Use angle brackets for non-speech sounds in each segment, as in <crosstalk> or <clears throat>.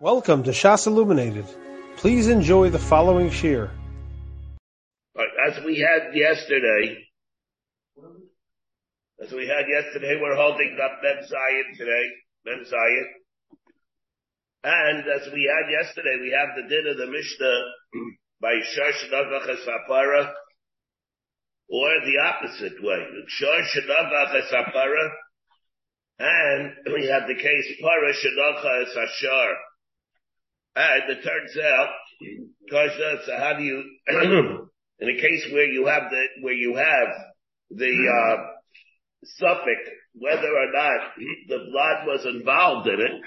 Welcome to Shas Illuminated. Please enjoy the following shir. As we had yesterday, as we had yesterday, we're holding up Mem Zayin today, Mem Zayin. And as we had yesterday, we have the din of the Mishnah by Shar Shanagach Sapara, or the opposite way, Shar Shanagach Sapara, and we have the case Para Shanacha Ashar. And it turns out, so how do you, <clears throat> in a case where you have the, where you have the, uh, suffix, whether or not the blood was involved in it,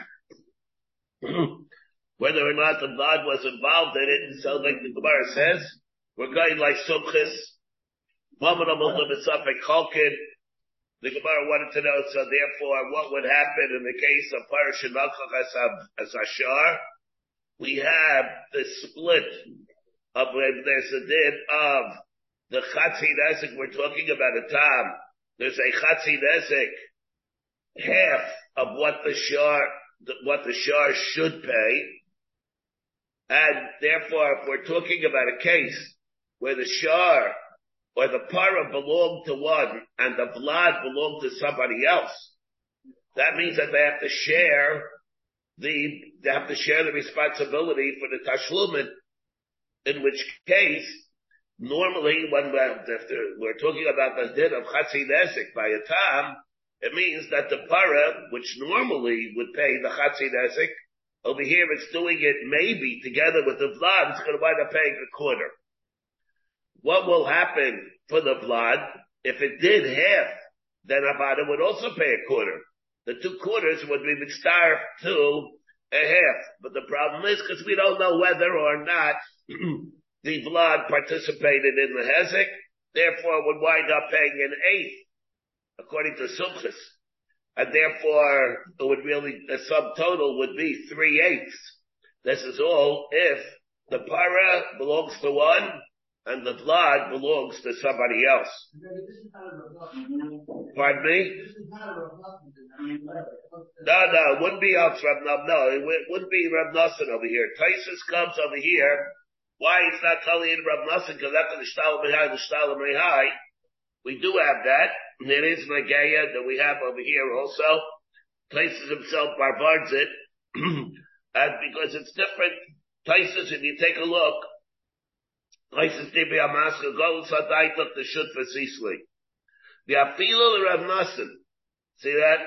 <clears throat> whether or not the blood was involved in it, so like the Gemara says, we're going like Sumchis, the Gemara wanted to know, so therefore, what would happen in the case of Parashat as Ashar? We have the split of there's a din of the Chatzi Nesek we're talking about a time. There's a Chatzi Nesek, half of what the Shar, what the Shar should pay. And therefore, if we're talking about a case where the Shar or the Para belonged to one and the blood belonged to somebody else, that means that they have to share the, they have to share the responsibility for the tashlumin, in which case, normally when we're, we're talking about the din of chatzi nesik by a tam, it means that the para, which normally would pay the chatzi nesik, over here it's doing it maybe together with the vlad, it's going to wind up paying a quarter. What will happen for the vlad? If it did half, then Abada would also pay a quarter the two quarters would be starved to a half. But the problem is because we don't know whether or not <clears throat> the blood participated in the hezek, therefore would wind up paying an eighth, according to Sumchis. And therefore, it would really, the subtotal would be three eighths. This is all if the para belongs to one and the blood belongs to somebody else. Pardon me? No, no, it wouldn't be us, Rab No, it wouldn't be Nassan over here. Taisus comes over here. Why it's not telling in Rab Nassan? Because after the Shtal Mehai, the Shtal Mehai, we do have that. And there is Nagaya that we have over here also. Taisus himself barbards it. <clears throat> and because it's different. Taisus, if you take a look, Places to be a masker, go sadai took the shut for Sisli. The afilo Rav Nassim. See that?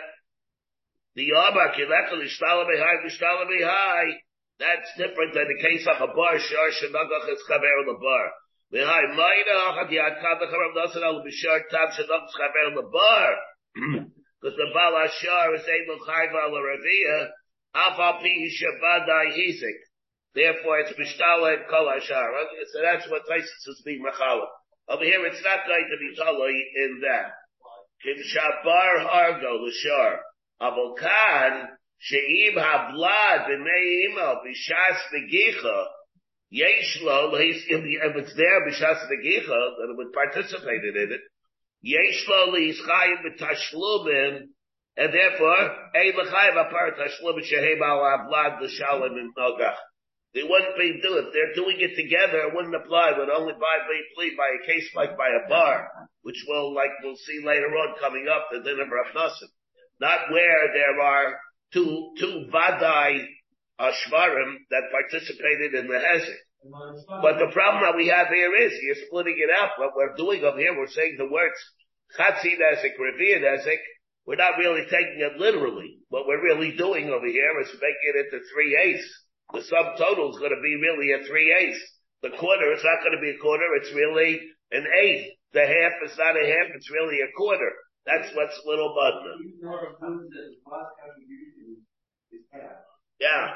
The Yabak, Yilechel, Ishtala Behai, Ishtala Behai. That's different than the case of a bar, Shar Shanagach is Chaver the bar. Behai, Maida, Achat Yad Kadach Rav Nassim, Al Bishar Tab Shanagach Chaver the bar. Because <clears throat> the Baal Ashar is able Chayva Al Raviyah, Afa Pi Shabadai Hisik. Therefore, it's mishtala and kol hashar. So that's what Taisus is being machala. Over here, it's not going to be totally in that. Kim shabar hargo l'shar. Avokan she'im havlad b'nei imo b'shas v'gicha yeshlo if it's there b'shas v'gicha then it would participate in it. Yeshlo li'yischayim b'tashlumin and therefore, ein l'chayim apart tashlumin she'hem al havlad l'shalim in nogach. They wouldn't be do it. They're doing it together. It wouldn't apply, but only by plea by a case like by a bar, which will like we'll see later on coming up the din of Rav Nassim. Not where there are two two vadai ashvarim that participated in the hezek. But the problem that we have here is you're splitting it up. What we're doing over here, we're saying the words chatzin ezek, reviyad ezek. We're not really taking it literally. What we're really doing over here is making it into three eighths the subtotal is going to be really a three eighths. The quarter is not going to be a quarter, it's really an eighth. The half is not a half, it's really a quarter. That's what's little button. Yeah.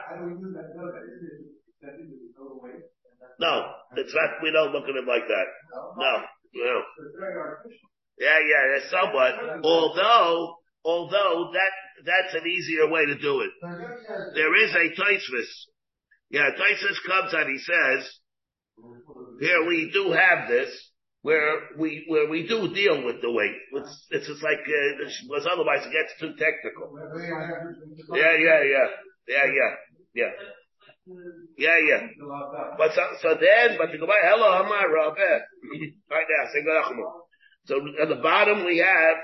No, it's not, we don't look at it like that. No, no. Yeah, yeah, somewhat. Although, although that, that's an easier way to do it. There is a Taisvis yeah, Taisus comes and he says, here we do have this, where we, where we do deal with the weight. It's, it's just like, uh, because otherwise it gets too technical. Yeah, yeah, yeah. Yeah, yeah, yeah. Yeah, yeah. But so, so then, but the Gemara, hello, Amar Rabbe. <laughs> Right now, say So at the bottom we have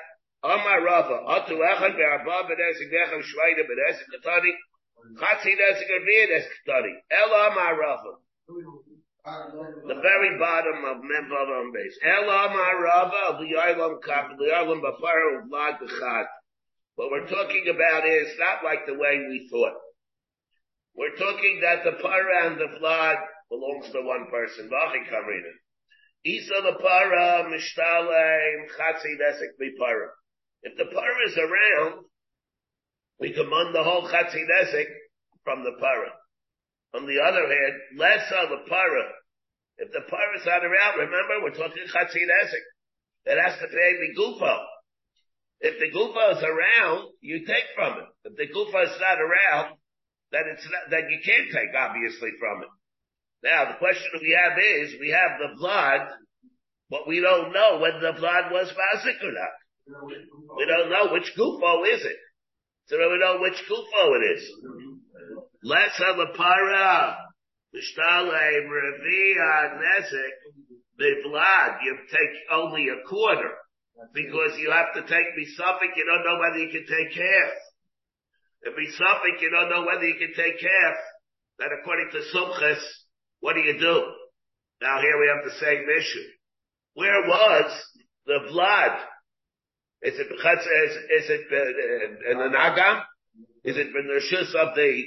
Amar Rabbe. Atu echad be'arba b'nesik v'echad shvayda b'nesik katani. Chatzi nesik arviyah nesik katani. Hello, Amar The very bottom of Memvav on base. Ela Yarlam Kap, the Yarlam Bafar Vlad Bechad. What we're talking about is not like the way we thought. We're talking that the para and the flood belongs to one person. Vachi Kamrina. Isa the para, Mishtaleim, Chatzi Nesek para. If the para is around, we command the whole Chatzi Nesek from the para. On the other hand, less of the para. If the para is not around, remember, we're talking Chatzi Nesek. It has to pay the Gufa. If the Gufa is around, you take from it. If the Gufa is not around, that it's not, that you can't take obviously from it. Now the question we have is, we have the blood, but we don't know whether the blood was mazik or not. We don't know which gufo is it. So we know which gufo it is. Let's have a para. Mishtale revia nesek. You take only a quarter. Because you have to take something, you don't know whether you can take half. If suffering, you don't know whether you can take half. Then according to Sumchas, what do you do? Now here we have the same issue. Where was the blood? Is it is, is it uh, in the Is it the Rishus of the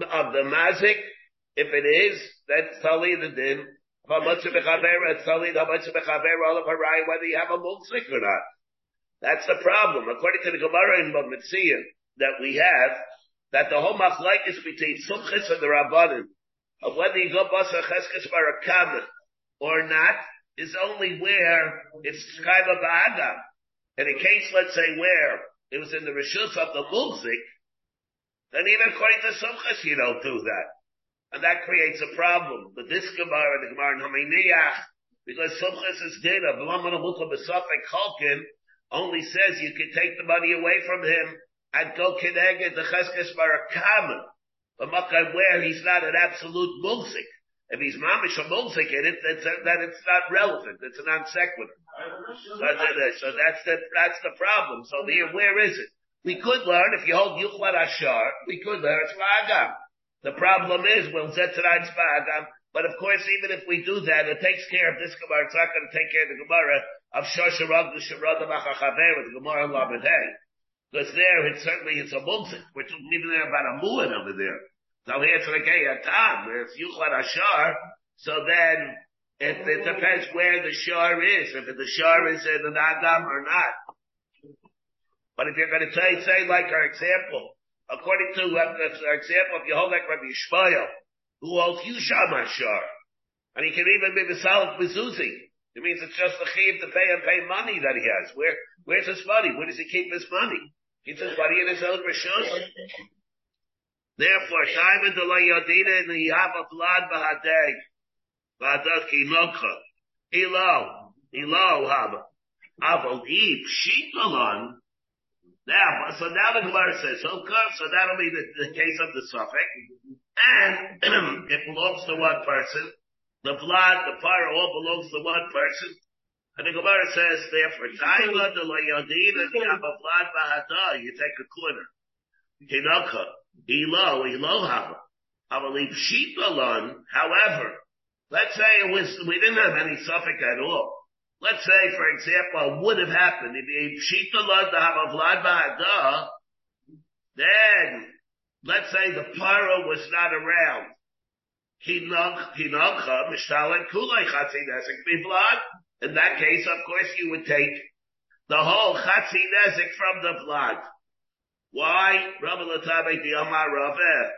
of the Mazik? If it is, then Sali the Din. It's Sali the all of Harai, whether you have a mulsik or not. That's the problem. According to the Gemara in Mitziyah, that we have, that the whole machlaikis between Sumchis and the Rabbanim, of whether you go Basa Cheskes Barakam or not, is only where it's Chayva Ba'adam. In a case, let's say, where it was in the Rishus of the Mulzik, then even according to Sumchis, you don't do that. And that creates a problem. But this Gemara, the Gemara in Haminiyach, because Sumchis is data, B'laman Amucha B'safek Chalkin, only says you can take the money away from him and go kineged the cheskes barakam, But makkah where he's not an absolute mulsik. If he's mamish a mulsik in it, then it's not relevant. It's a non sequitur. So, so that's the that's the problem. So here, where is it? We could learn if you hold yuchlat ashar, we could learn it's. The problem is, we'll well, zetzerai va'agam. But of course, even if we do that, it takes care of this Gemara. It's not going to take care of the Gemara of Shor Sharad L'Sharad Achachaver with the Gemara in because there, it's certainly, it's a mumsik. We're talking even there about a mu'in over there. So here it's like a tam, where it's yuchlat ashar, so then, it, it depends where the shar is, if the shar is in the nagam or not. But if you're going to say, say like our example, according to uh, our example, if you hold like Rabbi Yishmael, who holds Yusham Ashar, and he can even be Misalik Mizuzi, it means it's just the chiv to pay and pay money that he has. Where, where's his money? Where does he keep his money? He says, "Bari in his own rishos." Therefore, time and delay yadina and you have a blood bahadeg kinokha, ilo, ilo haba, aval ib shitalon. Now, so now the Gemara says, okay, so that'll be the, the case of the suffix, and <clears throat> it belongs to one person. The blood, the fire, all belongs to one person. And the Gemara says, therefore, Taila de la Yadina Vlad Bahada, you take a corner. Hinaka, Elo, Elo Hava. Avalib however, let's say it was, we didn't have any suffix at all. Let's say, for example, would have happened if you Shitalon to have a Vlad then, let's say the Paro was not around. Uh, Vlad. In that case, of course, you would take the whole chatzi nezik from the blood. Why? Rabbi Latabe di Amar Raveh.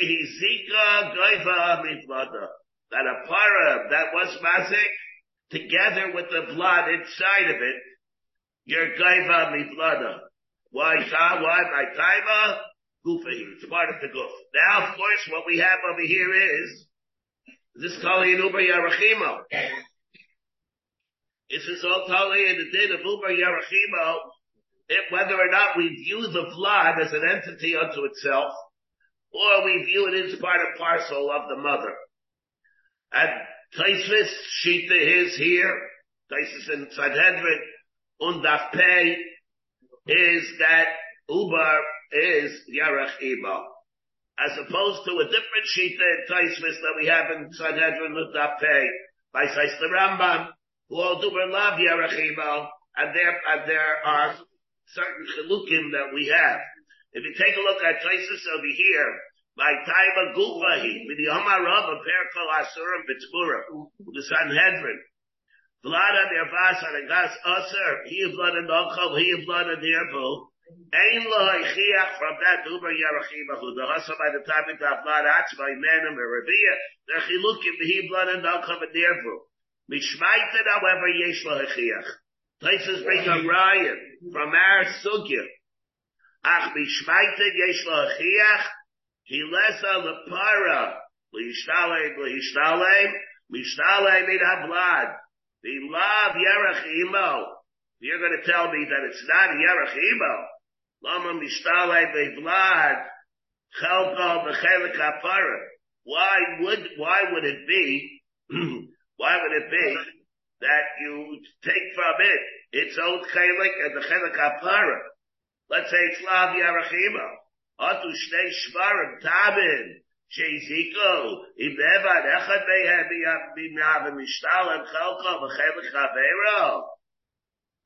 Parashizika goiva mitvada. That a para that was mazik, together with the blood inside of it, your goiva mitvada. Why? Why? My taima? Gufahi. It's part of the goof. Now, of course, what we have over here is this Kali in Uber Yarachimo. This is all Kali in the din of Uber Yarachimo. Whether or not we view the blood as an entity unto itself, or we view it as part and parcel of the mother. And Taisvis Shita is here, Taisvis in Sanhedrin, Undaf Pei, is that Ubar is Yarach Iba. As opposed to a different Shita in Taisvis that we have in Sanhedrin Undaf Pei, by Sais the Rambam, who all Uber love Yarach Iba, and there, and there are certain chilukim that we have. If you take a look at Taisvis over here, by Taiba Gufahi, with the Omar Rav, a pair called Asurim Bitzbura, the Sanhedrin. Blood on their vasa and gas usher, he is blood and alcohol, he is blood and nirbu. Ein lo haichiach from that uber yarachimahu, the hustle by the time of blood atzma, imanim, rabia, the chilukim, he blood and alcohol and nirbu. Mishmaited, however, yesh lo haichiach. Places bring a riot from our sugya. Ach yesh lo Hilesa lepara, lishtalei, lishtalei mid hablad. The lav yerach imo. You're going to tell me that it's not yerach imo. Lama chelko bechelik hapara. Why would, why would it be, <clears throat> why would it be that you take from it its own chelik and the chelik hapara? Let's say it's lav yerach imo. Atu shnei shvarim tabin. Sheiziko, if evad echad be'av mishtal and chelko v'chelik chavero.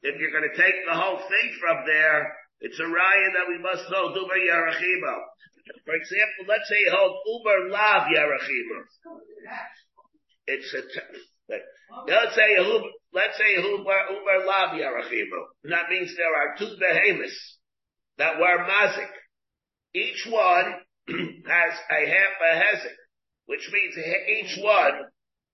If you're going to take the whole thing from there, it's a raya that we must know Uber Yarachimo. For example, let's say you hold Uber Lav Yarachimo. It's a, let's say let's say Uber, Uber Lav Yarachimo. That means there are two behemoths that were mazik. Each one <clears throat> has a half a hezek, which means each one,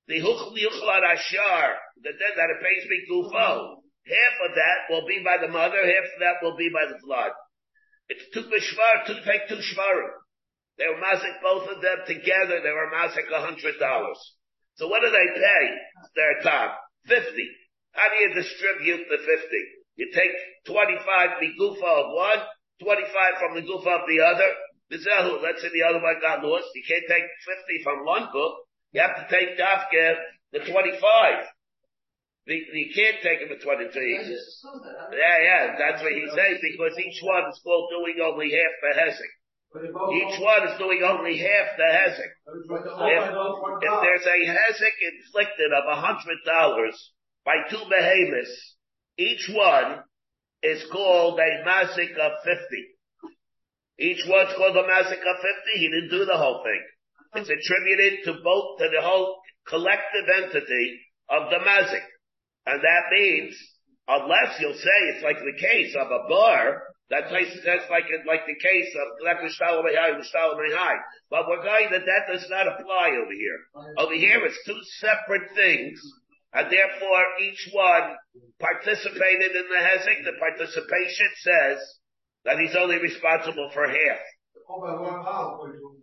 the yuchlan ashar, the dead that it pays me gufo, half of that will be by the mother, half of that will be by the blood. It's two bishvar, two take two shvarim. They were mazik both of them together, they were mazik a hundred dollars. So what do they pay their top? Fifty. How do you distribute the fifty? You take twenty-five migufa of one, 25 from the gufa of the other. Bizahu, let's say the other one got lost. You can't take 50 from one book. You have to take dafke the 25. The, you can't take him at 23. Yeah, yeah, that's what he says, because each one is called doing only half the hezek. Each one is doing only half the hezek. If, if there's a hezek inflicted of a hundred dollars by two behemoths, each one is called a masik of 50. Each one's called a masik of 50. He didn't do the whole thing. It's attributed to both, to the whole collective entity of the masik. And that means, unless you'll say it's like the case of a bar, that place that's like, like the case of But we're going that that does not apply over here. Over here it's two separate things and therefore each one participated in the hezek. The participation says that he's only responsible for half.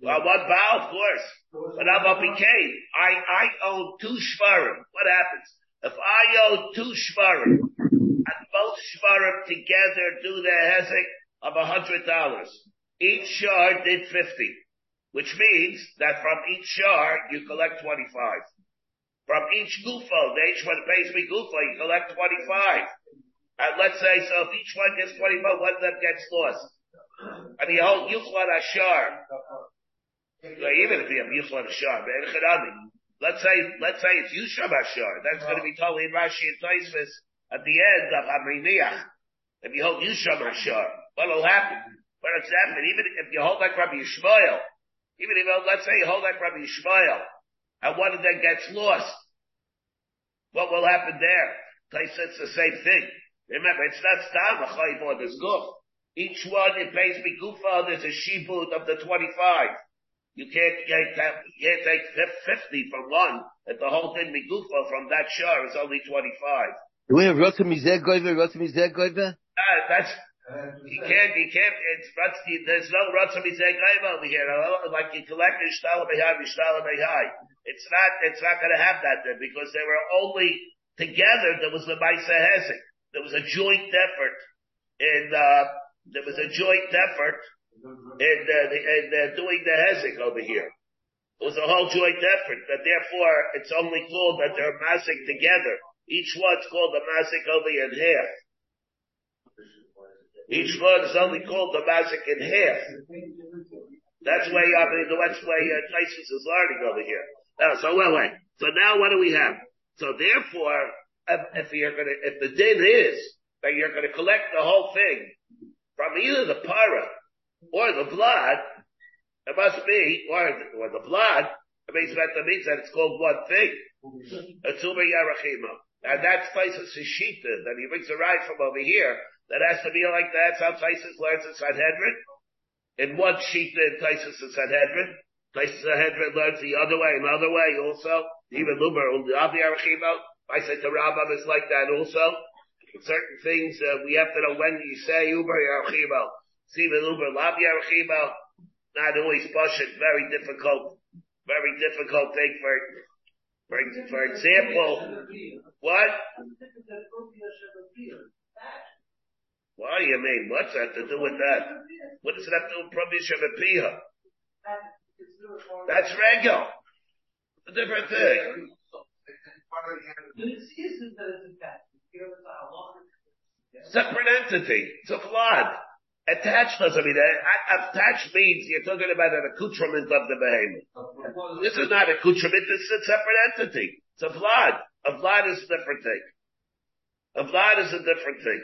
Well, one bow, of course. But Abba became, I, I own two shvarim. What happens? If I own two shvarim, and both shvarim together do the hezek of a hundred dollars, each shar did fifty, which means that from each shar you collect twenty-five. From each the each one pays me gufo, you collect 25. And let's say, so if each one gets 25, one of them gets lost. And the whole yuchlan ashar. Even if you have yuchlan ashar, let's say, let's say it's yusham ashar. That's going to be totally in Rashi and Taisvis at the end of Amriniach. If you hold yusham ashar, what will happen? For example, even if you hold like Rabbi Yishmael, even if, let's say you hold like Rabbi Yishmael, and one of them gets lost, what will happen there? They said it's the same thing. Remember, it's not stam a chayv this guf. Each one it pays me gufa. There's a shibud of the twenty-five. You can't get that. You can't take fifty from one. If the whole thing be gufa from that shar is only twenty-five. Do we have rotem mizeh goiver? Rotem mizeh goiver? Uh, that's you can't, you can't, it's, there's no Ratzah Mizeh over here. Like you collect Ishtal Behai, Ishtal Behai. It's not, it's not gonna have that there because they were only together, there was the Maisa Hesek. There was a joint effort in, uh, there was a joint effort in, uh, in uh, doing the hezek over here. It was a whole joint effort that therefore it's only called that they're massing together. Each one's called the mazik only in half. Each one is only called the mazik in half. That's why I mean that's why uh, Tysus is learning over here. Now, so wait, wait. So now what do we have? So therefore, if, if you're gonna, if the din is that you're gonna collect the whole thing from either the para or the blood, it must be, or, or the blood, it means that it means that it's called one thing. A tumor yarachima. And that's Tysus' shita that he brings a ride from over here. That has to be like that. That's how Tysus learns in Sanhedrin. In one shita in Tysus in Sanhedrin. Tysus Sanhedrin learns the other way, another way also. Even Luber, the Avi Arachima. I said the Rambam is like that also. Certain things, uh, we have to know when you say Uber Yarachima. Even Uber Lavi Yarachima. Not always push it. Very difficult. Very difficult thing for for, for example, what? Do you mean? What's that to do with that? What does it have to do with Promisha Piha? That's regular. A different thing. Separate entity. It's a flood. Attached doesn't mean uh, that. Attached means you're talking about an accoutrement of the behemoth. This is not accoutrement, this is a separate entity. It's a vlad. A vlad is a different thing. A vlad is a different thing.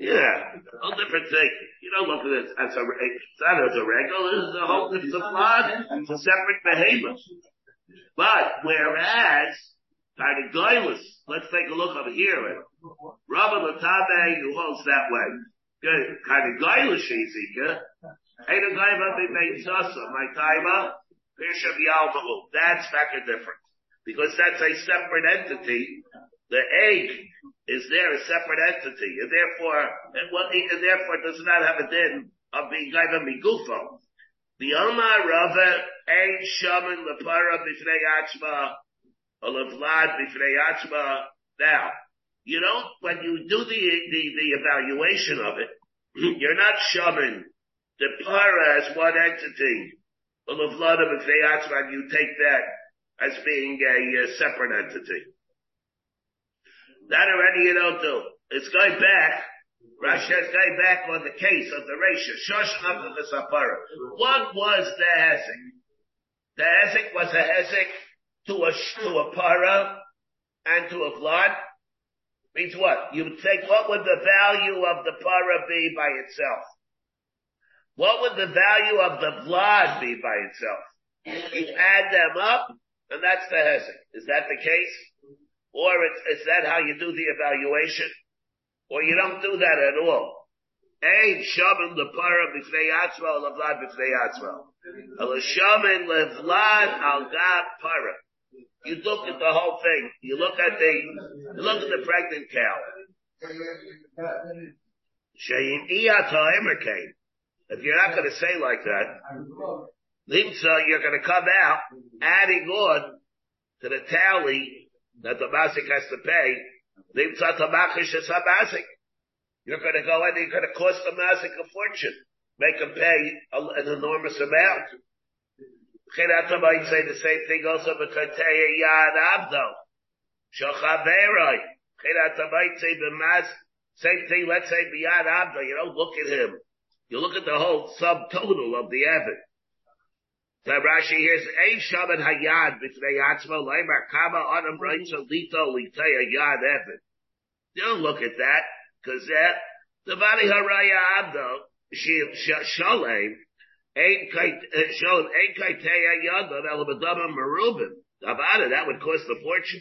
Yeah, a different thing. You don't look at it as a, it's not as a regular, this is a whole different a separate behemoth. But, whereas, Tardigoilus, let's take a look over here. Rabbi Latabe, who holds that way. Good. Tardigoilus, Shizika. Ain't a guy about me made sasa, my timer. Bishop Yalmahu. That's factor different. Because that's a separate entity. The egg is there, a separate entity. And therefore, and, what, and therefore does not have a din of being gaiva migufo. The Omar Rava ain't shaman lepara b'fnei atzma or levlad b'fnei atzma. Now, you don't, when you do the, the, the evaluation of it, <clears throat> you're not shaman the para as one entity or levlad b'fnei atzma and you take that as being a, a separate entity. That already you don't do. It's going back Rashi is going back on the case of the Rasha. Shoshan of the Sapara. What was the Hezek? The Hezek was a Hezek to a, to a para and to a blood. Means what? You would think, what would the value of the para be by itself? What would the value of the blood be by itself? You add them up, and that's the Hezek. Is that the case? Or is that how you do the evaluation? Or you don't do that at all. Ein shaman lepara b'fnei atzma levlad b'fnei atzma. A shaman levlad al gad para. You look at the whole thing. You look at the, you look at the pregnant cow. Shein iyata came. If you're not going to say like that, Limsa, you're going to come out adding on to the tally that the Masik has to pay you're going to go and you're going to cost the mazik a fortune. Make him pay an enormous amount. Chinata might say the same thing also b'kateya yad abdo. Shochaveroi. Chinata might say the b'maz, same thing, let's say b'yad abdo. You don't look at him. You look at the whole subtotal of the Evan. So Rashi here's Ein Shaman Hayad B'fnei Atzma Leimer Kama Adam Reitza Lito Litaya Yad Evan. Don't look at that, cause that, the Vani Haraya Abdo, Shalem, Ein uh, Shalem, Ein Kaiteya Yadon, Elabadama Merubim. About it, that would cost a fortune.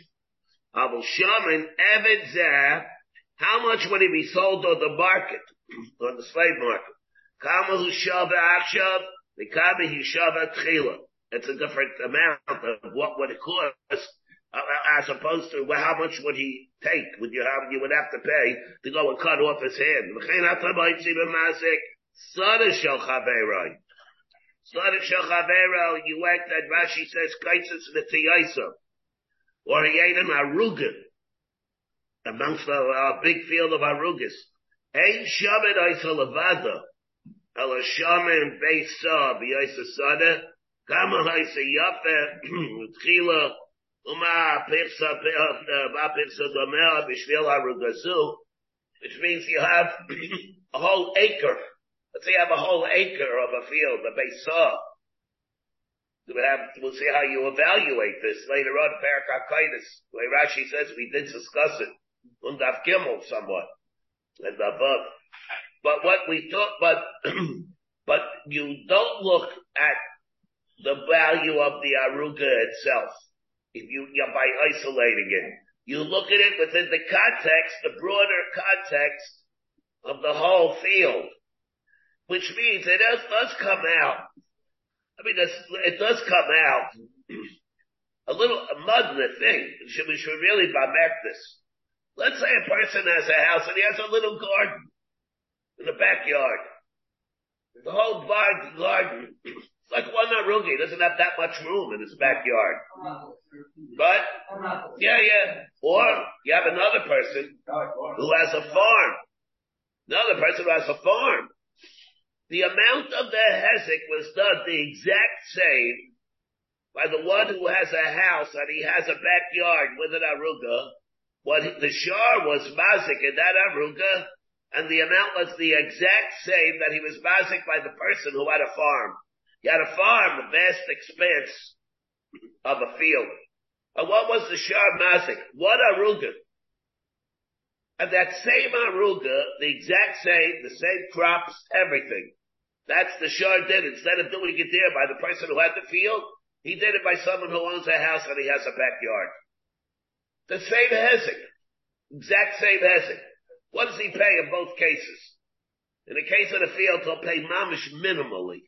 Abel Shaman, Evid Zeh, how much would he be sold on the market, <clears throat> on the slave market? Kama Hushava Akshav, the Kama Hushava Tchila. It's a different amount of what would it cost uh, as opposed to well, how much would he take? Would you have you would have to pay to go and cut off his hand? You went that Rashi says kaitzis v'tiyaisa, or he ate an arugan amongst a, a uh, big field of arugas. Ein oisa levada, b'yoisa sada, kama oisa yafe, tchila, uma pirsa, ma pirsa domea b'shvil harugazu, which means you have a whole acre. Let's say you have a whole acre of a field, a beisa. We'll, have, we'll see how you evaluate this later on, Parakakaitis. Way Rashi says we did discuss it. Undaf Gimel somewhat. And above. But what we thought, but, <clears throat> but you don't look at the value of the aruga itself. If you, you by isolating it. You look at it within the context, the broader context of the whole field. Which means it does, does come out. I mean, it does come out <clears throat> a little a mud thing. Should, we should really bamek this. Let's say a person has a house and he has a little garden in the backyard. The whole garden, it's like one arugi, doesn't have that much room in his backyard. But, yeah, yeah. Or you have another person who has a farm. Another person who has a farm. The amount of the hezek was done the exact same by the one who has a house and he has a backyard with an aruga what the shar was mazik in that aruga, and the amount was the exact same that he was mazik by the person who had a farm. He had a farm, a vast expanse of a field. And what was the shar mazik? What aruga? And that same aruga, the exact same, the same crops, everything. That's the shar did. Instead of doing it there by the person who had the field, he did it by someone who owns a house and he has a backyard. The same hezek. Exact same hezek. What does he pay in both cases? In the case of the field, he'll pay mamish minimally.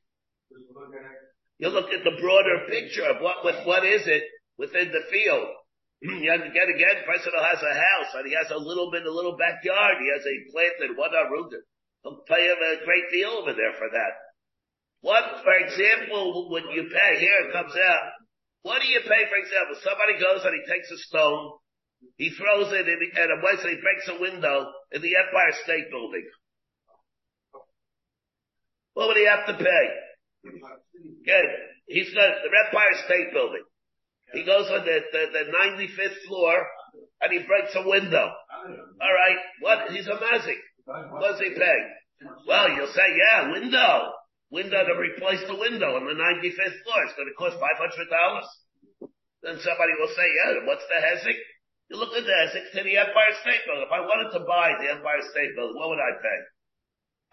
You look at the broader picture of what, what, what is it within the field. <clears throat> you get again, person has a house and he has a little bit, a little backyard, he has a plant planted one aruga. He'll pay him a great deal over there for that. What, for example, would you pay? Here it comes out. What do you pay, for example? Somebody goes and he takes a stone he throws it in, and a Wednesday breaks a window in the Empire State Building. What would he have to pay? Good. He's got the Empire State Building. He goes on the, the, the 95th floor and he breaks a window. All right. What? He's a mazik. What does he pay? Well, you'll say, yeah, window. Window to replace the window on the 95th floor. It's going to cost $500. Then somebody will say, yeah, what's the hezek? You look at this, it's to the Empire State Building. If I wanted to buy the Empire State Building, what would I pay?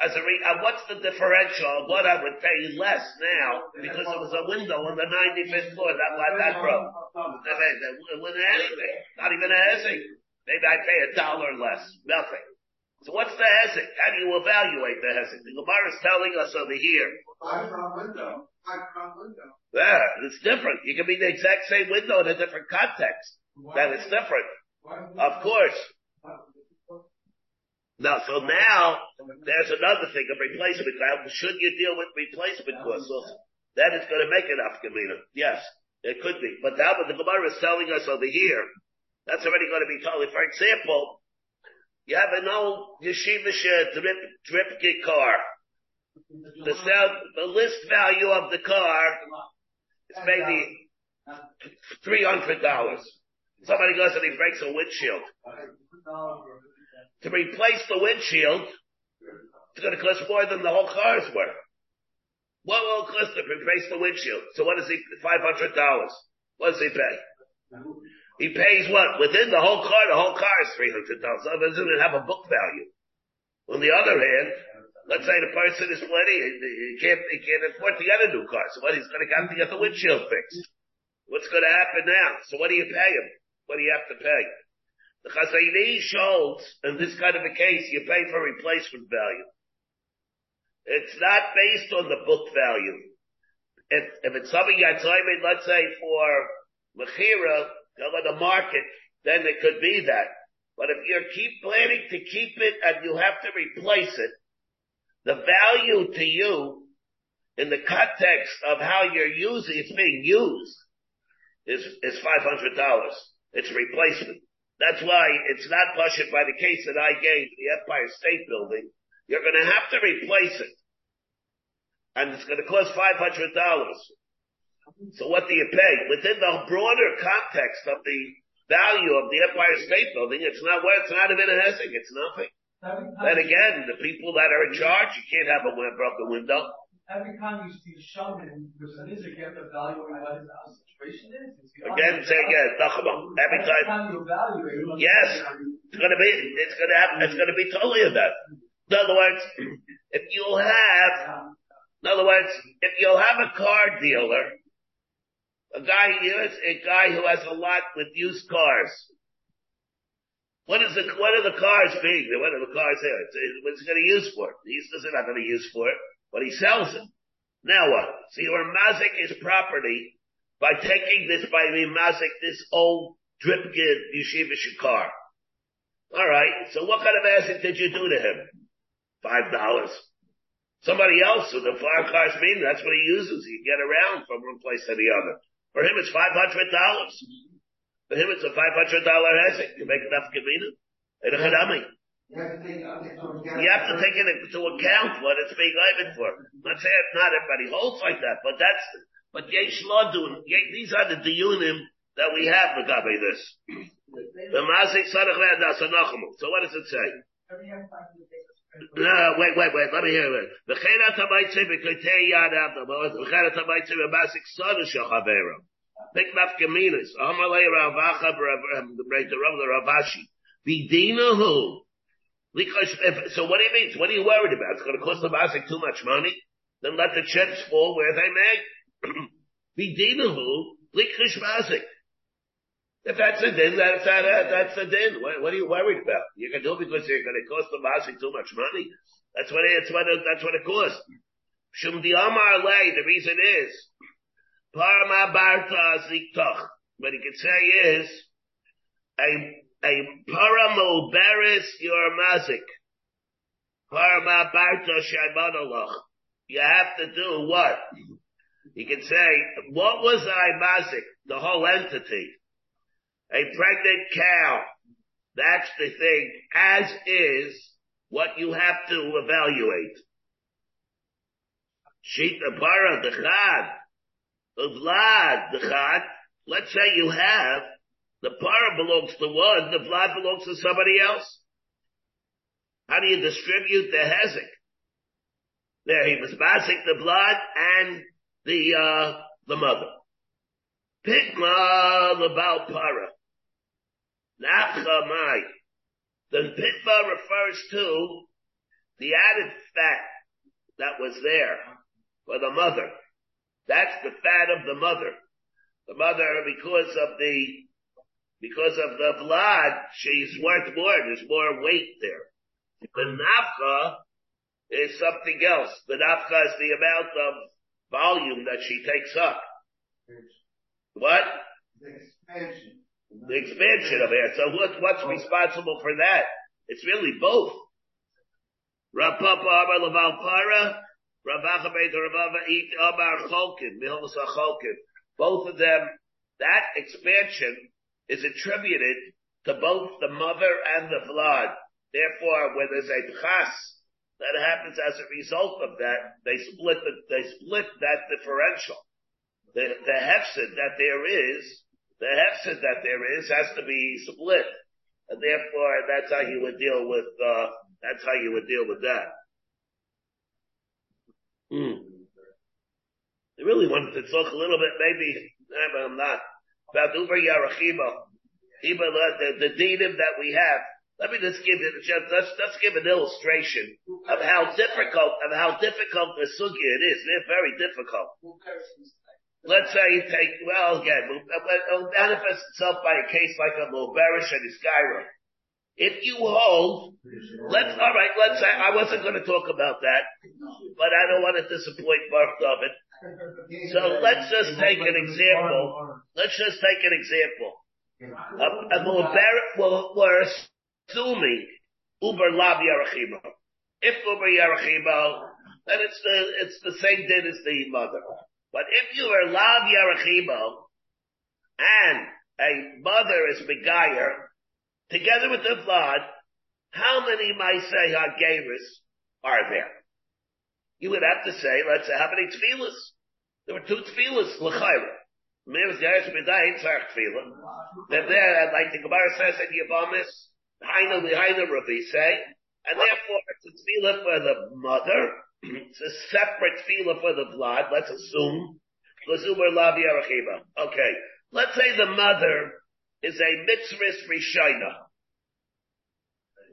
As a re- uh, what's the differential of what I would pay less now because it was a window on the 95th floor that let that broke? With anything, not even a hezek. Maybe I pay a dollar less, nothing. So what's the hezek? How do you evaluate the hezek? The Gemara is telling us over here. window. window. Yeah, it's different. You can be the exact same window in a different context then it's different. Of course. Now, so now, there's another thing, of replacement. Now, should you deal with replacement costs also? Then it's going to make it afkamina. Yes, it could be. But now what the Gemara is telling us over here, that's already going to be told. For example, you have an old yeshiva drip, drip car. The sell, the list value of the car is maybe $300. Somebody goes and he breaks a windshield. To replace the windshield, it's going to cost more than the whole car's worth. What will it cost to replace the windshield? So what is he, $500? What does he pay? He pays what? Within the whole car, the whole car is $300. So it doesn't have a book value. On the other hand, let's say the person is plenty, he can't, he can't afford to get a new car. So what, he's going to have to get the windshield fixed. What's going to happen now? So what do you pay him? What do you have to pay? The Chazayni shows, in this kind of a case, you pay for replacement value. It's not based on the book value. If, if it's something made, let's say for Mechira, on the market, then it could be that. But if you're keep planning to keep it and you have to replace it, the value to you in the context of how you're using it's being used is is five hundred dollars. It's replacement. That's why it's not pushed by the case that I gave, the Empire State Building. You're going to have to replace it. And it's going to cost $500. So what do you pay? Within the broader context of the value of the Empire State Building, it's not where it's not even a hessing, it's nothing. Then again, the people that are in charge, you can't have a broken window. Every time you see a Shaman, there's an is again evaluating what his situation is. Again, say again, every time. you evaluate. Yes, it's gonna be, it's gonna have, it's gonna be totally of that. In other words, if you'll have, in other words, if you'll have a car dealer, a guy a guy who has a lot with used cars. What is the, what are the cars being? What are the cars here? It's, what's he going to use for it? He's not going to use for it, but he sells it. Now what? So you're mazik his property by taking this, by mazik this old dripgid yeshivish car. Alright, so what kind of asset did you do to him? Five dollars. Somebody else with the farm cars mean that's what he uses. He get around from one place to the other. For him it's five hundred dollars. For him, it's a five hundred dollar hesek. You make enough kavina. You have to take into account what it's being given for. Let's say not everybody holds like that, but that's but yesh doing. These are the diyunim that we have regarding this. So what does it say? No, wait, wait, wait. Let me hear it. Pick nafkaminas. Amalei Ravacha the Ravashi. Bidinahu. So what do you mean? What are you worried about? It's going to cost the Basik too much money? Then let the chips fall where they may. <clears throat> Bidinahu. Likash Basik. If that's a din, that's a, that's a din. What, what, are you worried about? You can do it because you're going to cost the Basik too much money. That's what it, that's what it, that's what it costs. Shum di Amar the reason is, Parma Barta Ziktoch. What he could say is, a, a paramo beres your mazik. Barta Shaimanaloch. You have to do what? You can say, what was I mazik? The whole entity. A pregnant cow. That's the thing. As is what you have to evaluate. The para, the chad Vlad, the Chad, let's say you have, the para belongs to one, the Vlad belongs to somebody else. How do you distribute the Hezek? There, he was passing the blood and the, uh, the mother. Pitma lebal para. Nachamai. The pitma refers to the added fat that was there for the mother. That's the fat of the mother. The mother, because of the, because of the blood, she's worth more. There's more weight there. The nafka is something else. The nafka is the amount of volume that she takes up. What? The expansion. The expansion of air. So what, what's oh. responsible for that? It's really both. Rav Papa Amar Laval Para, both of them, that expansion is attributed to both the mother and the blood. Therefore, when there's a chas that happens as a result of that, they split the, they split that differential. The, the hefsid that there is, the hefsid that there is has to be split. And therefore, that's how you would deal with, uh, that's how you would deal with that. Hmm. I really wanted to talk a little bit, maybe, but I'm not, about Uber Yarachima. Even uh, the, the dinim that we have. Let me just give it, just, let's, let's give an illustration of how difficult, of how difficult the sugya it is. They're very difficult. Let's say you take, well, again, uh, it'll manifest itself by a case like a Mulberish and Iskyra. If you hold, let's, alright, let's say, I wasn't gonna talk about that, but I don't want to disappoint Mark David. So let's just take an example. Let's just take an example. A, a well, we're assuming Uber Lav Yarachimo. If Uber Yarachimo, then it's the, it's the same din as the mother. But if you are Lav Yarachimo, and a mother is Begayer, together with the blood, how many Maisei HaGeris are there? You would have to say, let's say, how many tefillas? There were two tefillas, l'chayra. Meres Yeresh B'dai Tzarech tefillah. Then there, like the Gemara says in Yavamis, Haina Lihaina Rabbi say, and therefore it's a tefillah for the mother, it's a separate tefillah for the blood, let's assume. L'zuber Lavi Arachiba. Okay. Let's say the mother is a mitzvah rishayna.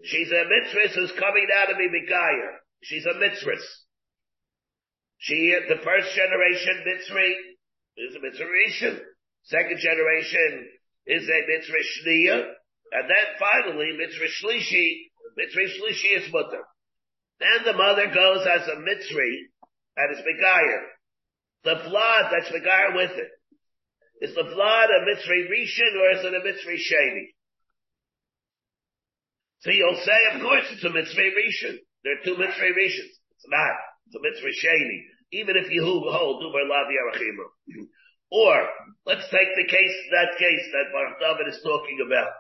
She's a mitzvah who's coming out of Megayah. She's a mitzvah. She, the first generation Mitzri is a mitzvah rishon. Second generation is a mitzvah shniya. And then finally, mitzvah shlishi, mitzvah shlishi is mother. Then the mother goes as a Mitzri and Megayah. The blood that's Megayah with it. Is the blood a Mitzri rishon or is it a Mitzri sheni? So you'll say, of course, it's a Mitzri rishon. There are two Mitzri rishons. It's not. A mitzvah sheni. Even if you hold dubar lav yarachima. Or let's take the case, that case that Baruch David is talking about.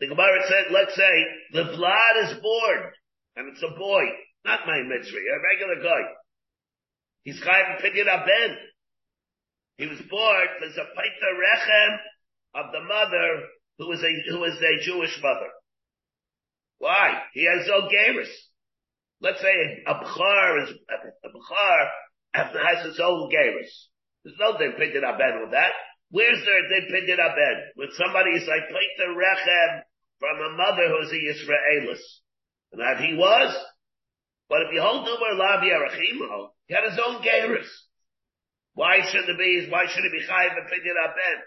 The Gemara said, let's say the blood is born and it's a boy, not my mitzvah, a regular guy. He's chayv pidyon aben. He was born, there's a paita rechem of the mother who is a, who is a Jewish mother. Why? He has no gerus. Let's say a bchar is, a bchar has his own gerus. There's no din pidyon aben with that. Where's there din aben? When somebody is like paita rechem from a mother who's a Yisraelis. And that he was. But if you hold Nubar Lav Yerachimo, he had his own gerus. Why should it be, why should it be Chayiv and Pidyon Aben?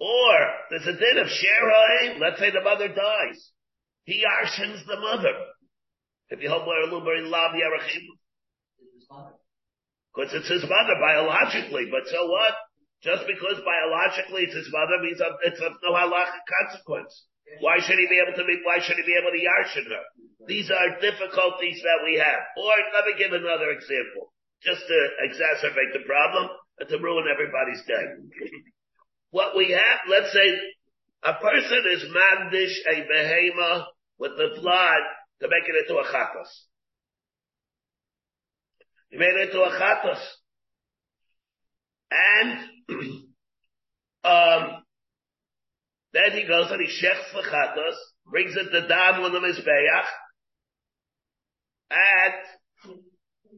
Or, there's a din of Sheraim, let's say the mother dies. He arshins the mother. If you hold Nubar Lav Yerachimo. Because it's his mother biologically, but so what? Just because biologically it's his mother means it's of no halachic consequence. Why should he be able to be, why should he be able to yarshin her? These are difficulties that we have. Or let me give another example, just to exacerbate the problem and to ruin everybody's day. <laughs> what we have, let's say a person is mandish a behema with the blood to make it into a chatos. He made it into a chatos. And <clears throat> um, then he goes and he shechs the chatos, brings it to dam on the mizbeach, and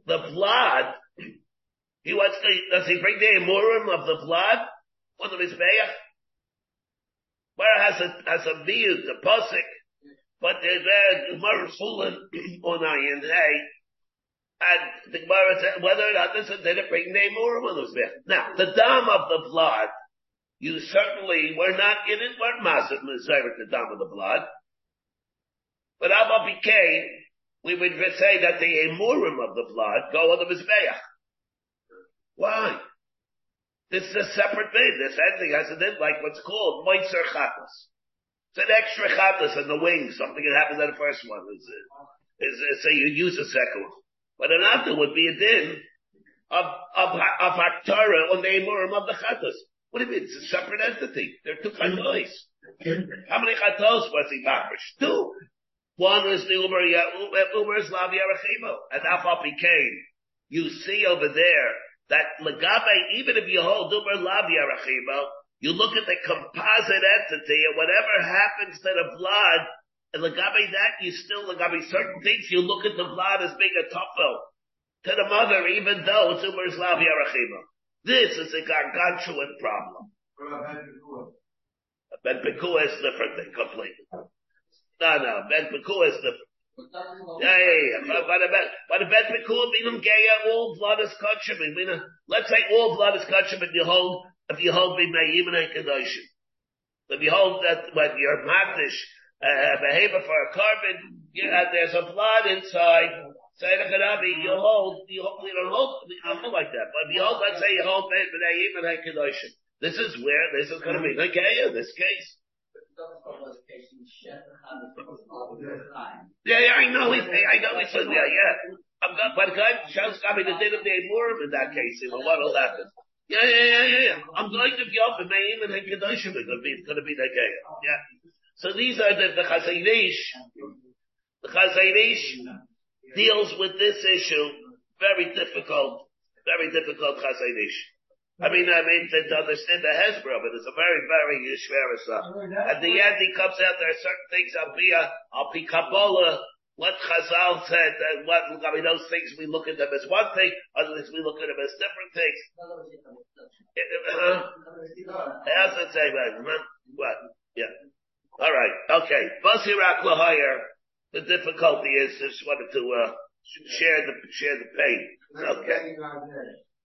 the blood. <clears throat> He wants to. Does he bring the emurim of the blood on the mizbeach? Where has a has a view the posik, but there's a gemara full <clears throat> on ayin hey. And the Gemara said whether or not this is did it bring the emurim on the mizbeach. Now the dam of the blood you certainly were not in it, weren't mazit mizayrik the dam of the blood. But Abba became, we would say that the emurim of the blood go on the mizbeach. Why? This is a separate thing. This ending has a like what's called moitzer chatas. It's an extra chatas in the wings, something that happened in the first one. Is, is, say you use a second one. But another would be a din of, of, of on the emurim of the chatas. What do you mean? It's a separate entity. There are two chatos. How many chatos was he machrish? Two. One is the Uber, Uber is Lavi Arachimo. And Afal became. You see over there that Lagabe, even if you hold Uber Lavi Arachimo, you look at the composite entity and whatever happens to the blood, and Lagabe that, you still, Lagabe certain things, you look at the blood as being a tofel to the mother, even though it's Uber Lavi Arachimo. This is a gargantuan problem. Ben Pekua is different thing completely. No, no, Ben Pekua is different. Yeah, yeah, yeah. But, but, but, but Ben Pekua meaning gaya, all blood is kachim. Let's say all blood is kachim and you hold, if you hold me Mayim and Kedoshim. If you hold that when you're magdish, uh, behavior for a carbon, uh, there's a blood inside, Say the Kanabi, you hold, you hold, you don't hold, you don't hold like that. But if you hold, let's say you hold B'nai and Kedoshim. This is where this is going to be the okay, in this case. Yeah, yeah, I know. He, I know. He said, yeah, yeah. I'm not, but God shows me the din of the Emurim in that case. You know what will happen? Yeah, yeah, yeah, yeah, yeah. I'm going to in Me'im and Kedoshim. It's going to be, it's going to be the. Yeah. So these are the, the. The Chazon Ish deals with this issue. Very difficult, very difficult Chazon Ish. I mean, I mean, to, to understand the Hezbollah, but it's a very, very stuff. At the end, he comes out, there are certain things, I'll be, a, I'll be Kabbalah, what Chazal said, and what, I mean, those things we look at them as one thing, other things we look at them as different things. How's it say, man? What? Yeah. All right. Okay. Basirak Lahire. The difficulty is just wanted to uh, share the share the pain. Okay.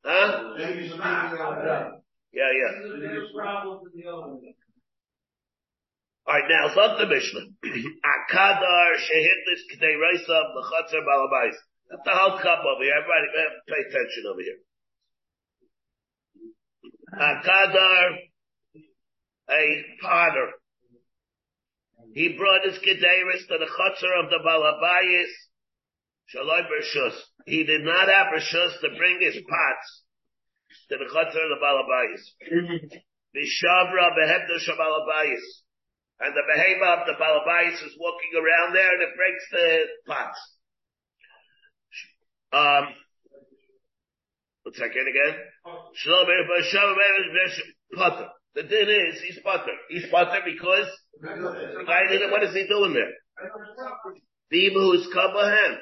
Huh? Yeah, yeah. All right, now it's the Mishnah. <clears throat> Akadar shehitlis k'dei reisav l'chatzer balabais. That's the whole cup over here. Everybody pay attention over here. Akadar, a potter. He brought his Gederis to the Chutzar of the Balabayis, Shaloi Bershus. He did not have Bershus to bring his pots to the Chutzar of the Balabayis. Mm-hmm. Vishavra behemda Shabalabayis. And the behema of the balabais is walking around there and it breaks the pots. Um, one second again. Potter. The din is, he's potter. He's potter because the guy didn't, what is he doing there? People who's kabahem.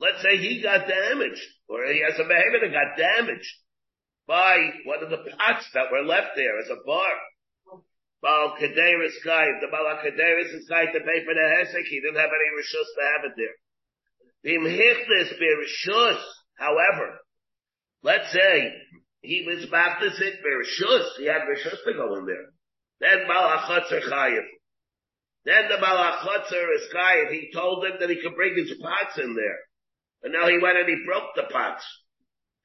Let's say he got damaged, or he has a behavior that got damaged by one of the pots that were left there as a bar. Baal Kaderis guy, the Baal is guy to pay for the Hesek, he didn't have any Rishus to have it there. Bim Hichlis be Rishus, however, let's say he was baptized be Rishus, he had Rishus to go in there. Then Baal HaChotzer Chayiv. Then the Baal is Chayiv, he told him that he could bring his pots in there. And now he went and he broke the pots.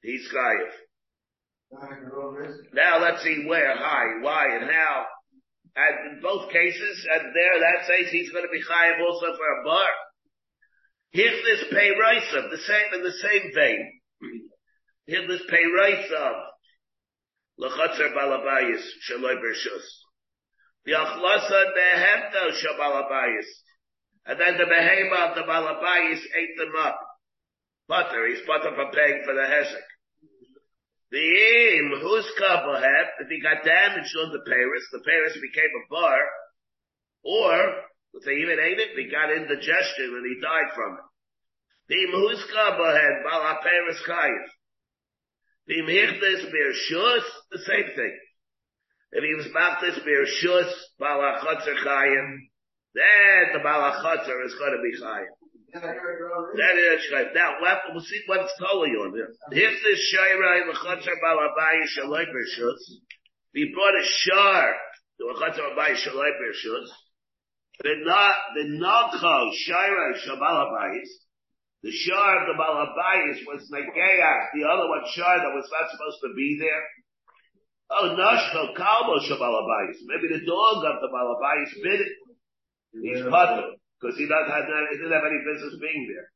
He's Chayiv. Now let's see where, how, why, and how. And in both cases, and there that says he's going to be chayiv also for a bar. Here's this pay of the same in the same vein. Here's this pay of lachatzer balabayis shaloi bershus. The achlasa behemto shabalabayis, and then the behema of the balabayis ate them up. Butter, he's butter for paying for the hesek. The whose couple had, if he got damaged on the Paris, the Paris became a bar, or, if they even ate it, he got indigestion and he died from it. The whose couple had, Bala Paris Chayiv. The aim, Hichdes the same thing. If he was Baptist Bershus, Bala Chotzer Chayiv, then the Bala Chotzer is going to be Chayiv. That is right. Now, we'll see what's totally on here. If this Shairai L'Chatzar Balabai Shalai Bershus, we brought a shar to L'Chatzar Balabai Shalai Bershus, the not, the Nacho Shairai Shabalabais, the shar of the Balabais was Negeach, the other one shar that was not supposed to be there. Oh, Nashko Kalbo Shabalabais. Maybe the dog of the Balabais bit it. He's putter because he not had he didn't have any business being there.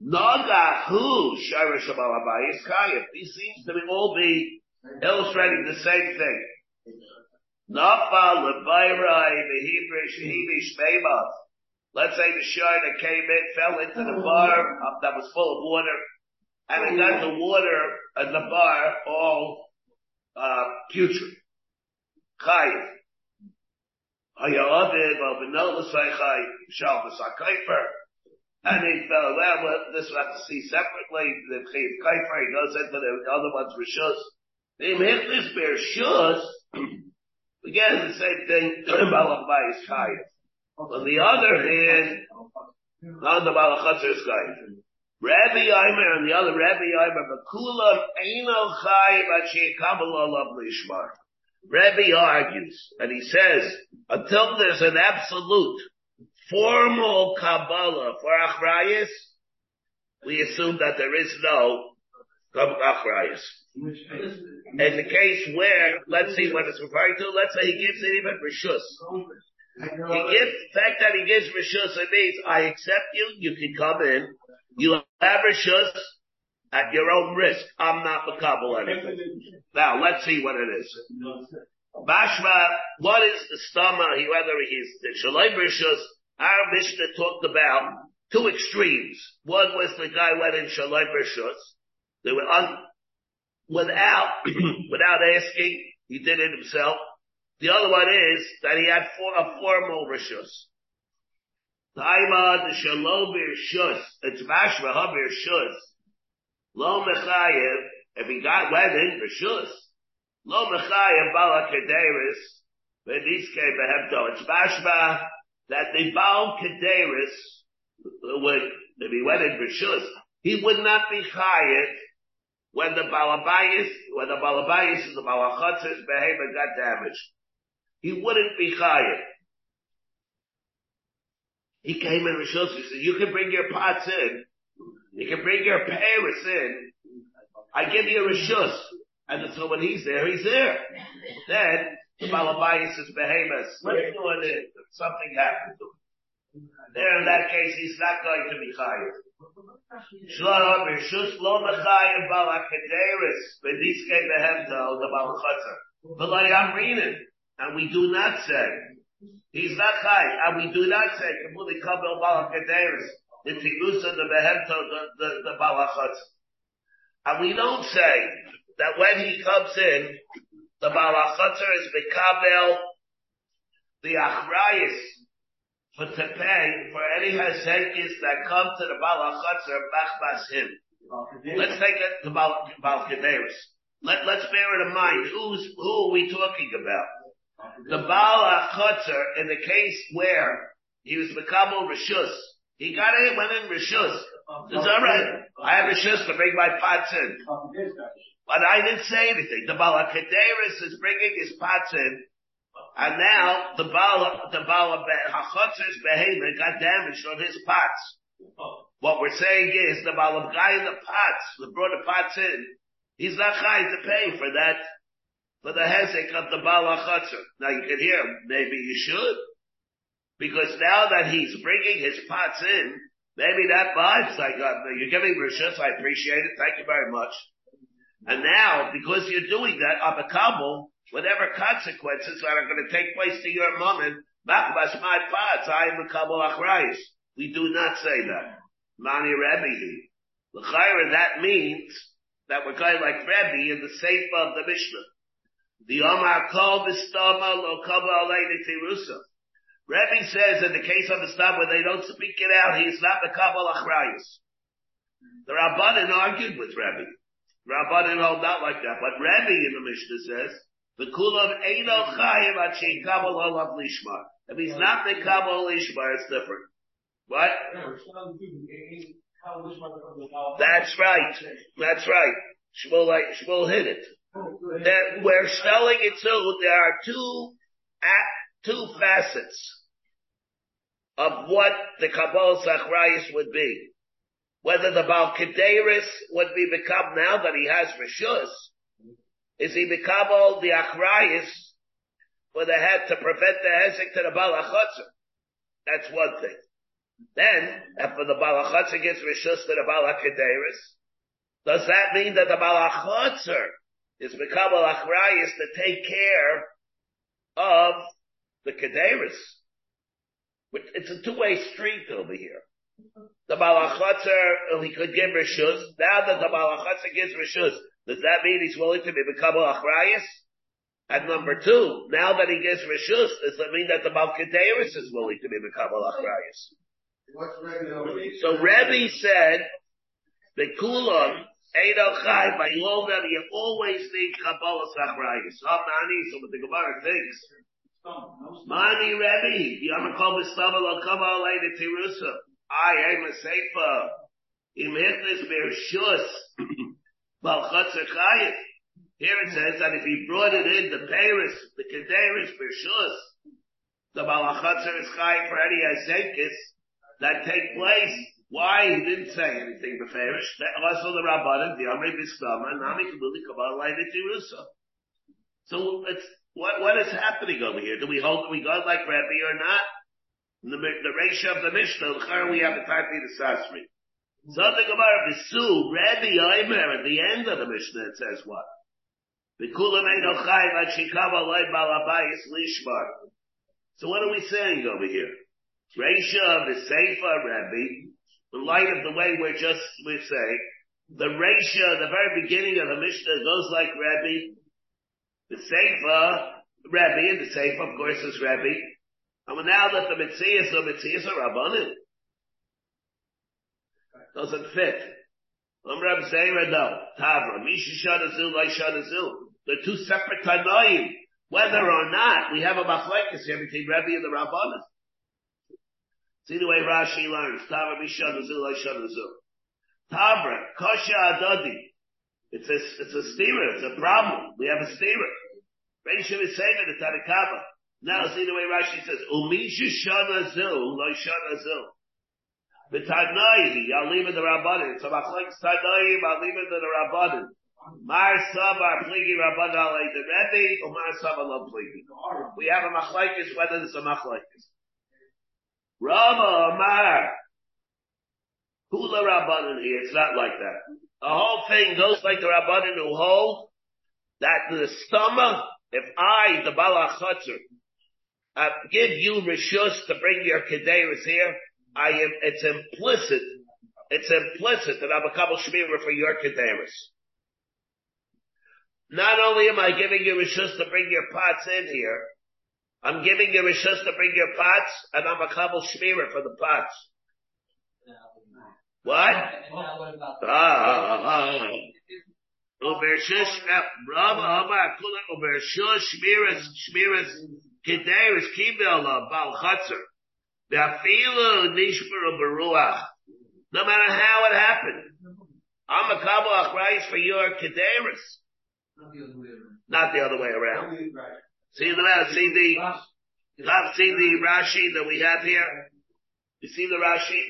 Naga who Shira Shabal Abayis Kayif. These seems to be all be illustrating the same thing. Nafal Lebayrai Behibri Shehibi Shmeimav. Let's say the shire that came in fell into the bar um, that was full of water, and it got the water in the bar all uh, putrid. Chayiv. And he fell, well, this we have to see separately, the Chayiv Kaifer, he goes into the other ones Rishus. They make this bear Shus, <clears throat> again, the same thing, <clears throat> Balach Bayis Chayiv. On the other hand, not the Balachatzer is Chayiv. Rabbi Yimer and the other Rabbi Yimer, Bakulam Eino Chayiv Achi Kabbalah Lav Lishmar. Rebbe argues, and he says, until there's an absolute formal Kabbalah for Achrayas, we assume that there is no Achrayas. In the case where, let's see what it's referring to, let's say he gives it even Rishus. He gives, the fact that he gives Rishus, it means, I accept you, you can come in, you have Rishus, at your own risk. I'm not makabel anything. Now, let's see what it is. Bashma, what is the stama, he, whether he's the Shalom Rishus, our Mishnah talked about two extremes. One was the guy went in Rishus. They were un, without, <clears throat> without asking, he did it himself. The other one is that he had for, a formal Rishus. Taima the Shalom Rishus, it's Bashma, Habir Shus. Lo Mechayev, if he got went in Lo Mechayev Bala Kederis, Veniske Behemto. It's Bashma that the Baal Kederis would, if he went in he would not be chayiv when the Balabayas, when the Balabayas and the Balachatzes behavior got damaged. He wouldn't be chayiv. He came in Rishus, he said, you can bring your pots in, you can bring your Paris in, I give you a Rishus. And so when he's there, he's there. Then the Balabayas is behemoth. What's doing it? Something happened to him. There in that case, he's not going to be chayiv. Shalom Rishus lo mechayev balakaderis v'diske behemto the like I'm reading, and we do not say he's not chayiv, and we do not say kamuli kabel balakaderis the tirusa the behemto the the, the balachatzer. And we don't say that when he comes in, the balachatzer is bekabel the achrayis for to pay for any hazekis that come to the balachatzer machbas him. Let's take it to Bal Balkaderis. Let, let's bear it in mind. Who's, who are we talking about? The balachatzer in the case where he was Makabel Rishus. He got it went in Rishus. It's alright. I have Rishus to bring my pots in. But I didn't say anything. The balakaderis is bringing his pots in. And now the Baal, the Baal Hachotzer's behavior got damaged on his pots. What we're saying is the Baal guy in the pots, the brought the pots in, he's not trying to pay for that, for the hezek of the Baal Hachotzer. Now you can hear, maybe you should. Because now that he's bringing his pots in, maybe that vibes like, uh, you're giving Rishus, I appreciate it, thank you very much. And now, because you're doing that, Abakabel, whatever consequences that are going to take place to your moment, Machbas my pots, I am a Kabul Achrayis. We do not say that. Mani Rebbe. L'chayra, that means that we're going like Rebbe in the Sefer of the Mishnah. The Omar Kol Bistama Lo Kaba Aleini Tirusa. Rebbe says in the case of the stop where they don't speak it out, he's not the Kabbalah Achrayis. The Rabbanin argued with Rebbe. Rabbanin hold not like that, but Rebbe in the Mishnah says, the kulam eino chayim achi kabel olav lishma. If he's not the kabel lishma, it's different. What? That's right. That's right. Shmuel, like, Shmuel hit it. That we're spelling it so there are two, two facets of what the Kabbalah Zachrayas would be. Whether the Balkaderis would be become now that he has Rishus, is he Mikabal the Achrayis for the head to prevent the Hezek to the Balachotzer? That's one thing. Then, after the Balachotzer gets Rishus to the Balakaderis, does that mean that the Balachotzer is Mikabal Achrayis to take care of the Kederis? It's a two-way street over here. The Balachotzer, he could give Rishus. Now that the Balachotzer gives Rishus, does that mean he's willing to be become achrayas? And number two, now that he gets rishus, does that mean that the Malkaderis is willing to be become achrayas? So Rebbe said, the kulam, Edo Chai, by them, you always need Kabbalah Sachrayas. Mani, so what the Gemara thinks. Mani Rebbe, Yamakol B'Stama Lo Kabbalah Leida Tirusa. I am a Seifa. Im Hitlis Bershus. Balchatzer <clears throat> Chayif. Here it says that if he brought it in, the Paris, the Kederis, Bershus, the Balachatzer is Chayif for any Azenkis that take place. Why? He didn't say anything beferish. Also the Rabbanim, the Amri Bistama, Nami Kabuli Kabbalah Jerusalem. So it's, what, what is happening over here? Do we hold, we go like Rabbi or not? The, the ratio of the Mishnah, we have the Tati the Sasri. Something about the Su, Rabbi Omer, at the end of the Mishnah, it says what? So what are we saying over here? Ratio of the Seifa, Rabbi, in light of the way we're just, we're saying, the Reisha, the very beginning of the Mishnah goes like Rebbe, the Seifa, Rebbe, and the Seifa, of course, is Rebbe. And now that the Mitzias are Mitzias are Rabbanim. Doesn't fit. I'm Rebbe saying, no, Tavra, Misha Shadazil, Lai Shadazil. They're two separate Tanoim. Whether or not we have a machlekes here between Rebbe and the Rabbanim. See the way Rashi learns. Tavra, Misha Shadazil, Lai Shadazil. Tavra, Kosha Adadi. It's a, it's a steamer, it's a problem. We have a steamer. Reisha is saying it, it's Tanakaba. Now see the way Rashi says, Umisha Shana Zil, Lai Shana Zil. The leave it the Rabbanim. So Machlekes it to the Rabbanim. Mar Sabar Pligi Rabbanim Alei the Rebbe, or Mar Sabar Lo Pligi. We have a Machlekes, whether it's a Machlekes. Rama Amar. Hula Rabbanim here, it's not like that. The whole thing goes like the Rabbanim who hold that the stomach, if I, the Balach Chutzner, uh, give you rishus to bring your kederis here, I am, it's implicit, it's implicit that I'm a couple shmira for your kederis. Not only am I giving you rishus to bring your pots in here, I'm giving you rishus to bring your pots, and I'm a couple shmira for the pots. What? <laughs> Ah, ah, ah. Ubershush, Rabba uh-huh. Amar, Kula, Ubershush, Shmiras, Shmiras, Kederis, Kibel, uh, Bal Chatzar. Be'afilu nishbaru beruach. No matter how it happened. I'm a kabel achrayis for your kederis. Not the other way around. See the, see the, see the Rashi that we have here? You see the Rashi?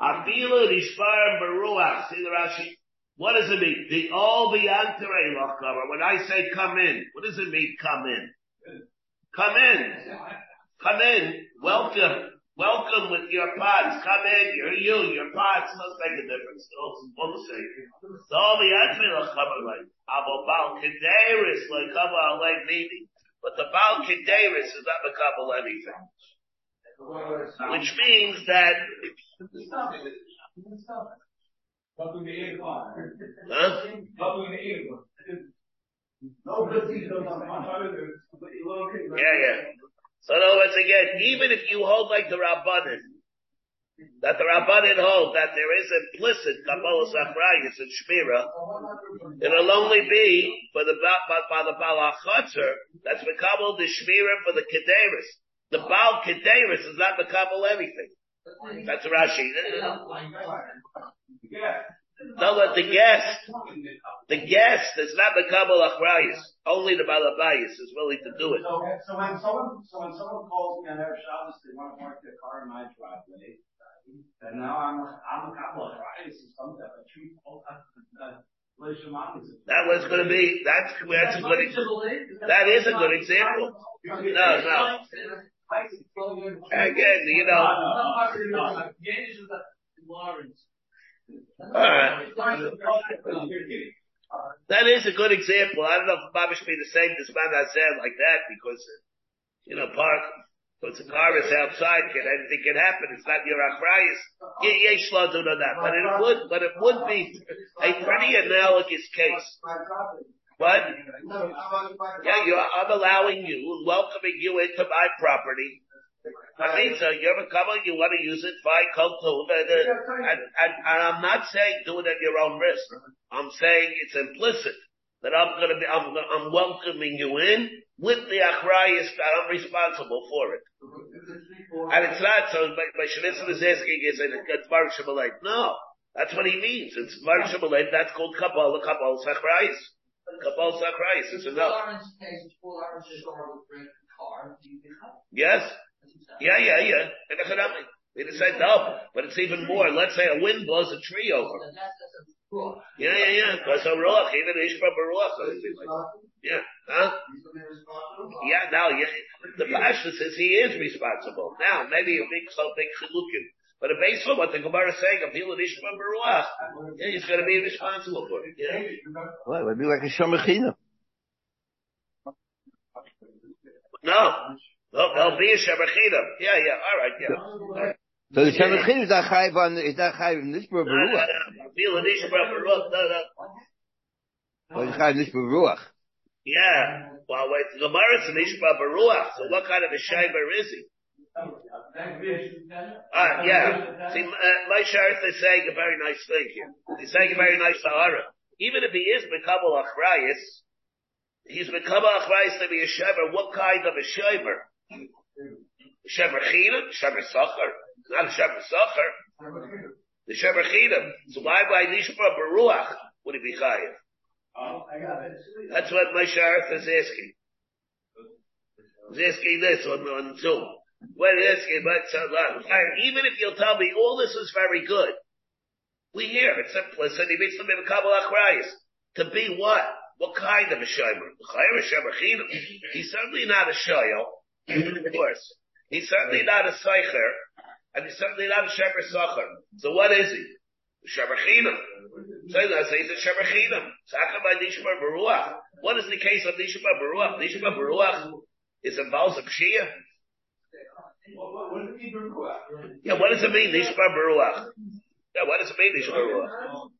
Afilu nishbar beruach. See the Rashi? What does it mean? The all the antere lachkavar. When I say come in, what does it mean come in? Come in. Come in. Welcome. Welcome with your pots. Come in. You're you. Your pots must make a difference. All the all the antere lachkavar like abo bal kederis like kaba like meaning. But the bal kederis is not the kabel anything. Which means that Wat doen de eerder Huh? Wat doen de eerder Yeah, yeah. So in other words, again, even if you hold like the Rabbanin, that the Rabbanin hold that there is implicit Kabbalah Zachrayas and Shmira, it'll only be for the by, by the Baal that's Mekabel the Shmira for the Kederis. The Baal Kederis is not Mekabel anything. That's Rashi. No, but the guest, the guest is not the Kabbalah Achrayas. Only the Balabayas is willing to do it. So, so when someone, so when someone calls me on their Shabbos, they want to park their car in my driveway, and now I'm, I'm a Kabbalah of or something, I treat all that, uh, That was going to be, that's, that's a good, that is a good example. No, no. Again, you know. Alright. That is a good example. I don't know if Babish be the same as man said like that because, you know, park, once the car is outside, can anything can happen. It's not your achrayas. Yesh lo do that. But it would, but it would be a pretty analogous case. What? Yeah, you I'm allowing you, welcoming you into my property. I mean, so you're a couple, you want to use it, fine, come to and, and, and, and I'm not saying do it at your own risk. I'm saying it's implicit that I'm gonna be, I'm, I'm welcoming you in with the achrayas that I'm responsible for it. And it's not, so my, my Shemissa is asking, is it it's Baruch Shemalay? No. That's what he means. It's Baruch Shemalay, that's called Kabbalah, Kabbalah Achrayas. Kabbalah Achrayas is enough. Yes. Yeah, yeah, yeah. And economic. They decide no, but it's even more. Let's say a wind blows a tree over. Yeah, yeah, yeah. Because a ruach, even ishba baruach. Yeah, huh? Yeah, now, yeah. The pastor says he is responsible. Now, maybe a big, so big chilukin. But based on what the Gemara is saying, a Pila Nishma Baruach, yeah, he's going to be responsible for it. Yeah. Well, it would be like a Shomachina. No. No, there'll be a Shemachina. Yeah, yeah, alright, yeah. So the Shomachina is not chayiv on, is not chayiv in this No, no, Baruch. no. Pila Nishma Baruach, no, no. Or is chayiv in this Baruch. Yeah. Well, wait, the Gemara is a Nishma Baruach, so what kind of a Shaiber is he? Uh, yeah. See, uh, my Sharth is saying a very nice thing here. He's saying a very nice Sahara. Even if he is Mekabal Achrayas, he's Mekabal Achrayas to be a Sheber. What kind of a Sheber? Sheber Chidam? Sheber Sachar? Not a Sheber Sachar. The Sheber Chidam. So why by Nishma Baruach would he be Chayiv? That's what my Sharth is asking. He's asking this on, on Zoom. What is asking about Salah? Even if you'll tell me all this is very good, we hear it's implicit. He meets couple of achrayas. To be what? What kind of a shomer? He's certainly not a of course. He's certainly not a seicher, and he's certainly not a shemer sacher. So what is he? Shemer chinam. So he's a shemer chinam. Sacher by Nishma Baruach. What is the case of Nishma Baruach? Nishma Baruach is a pshia. Yeah, what does it mean, Nishma Baruach? Yeah, what does it mean, Nishma Baruach?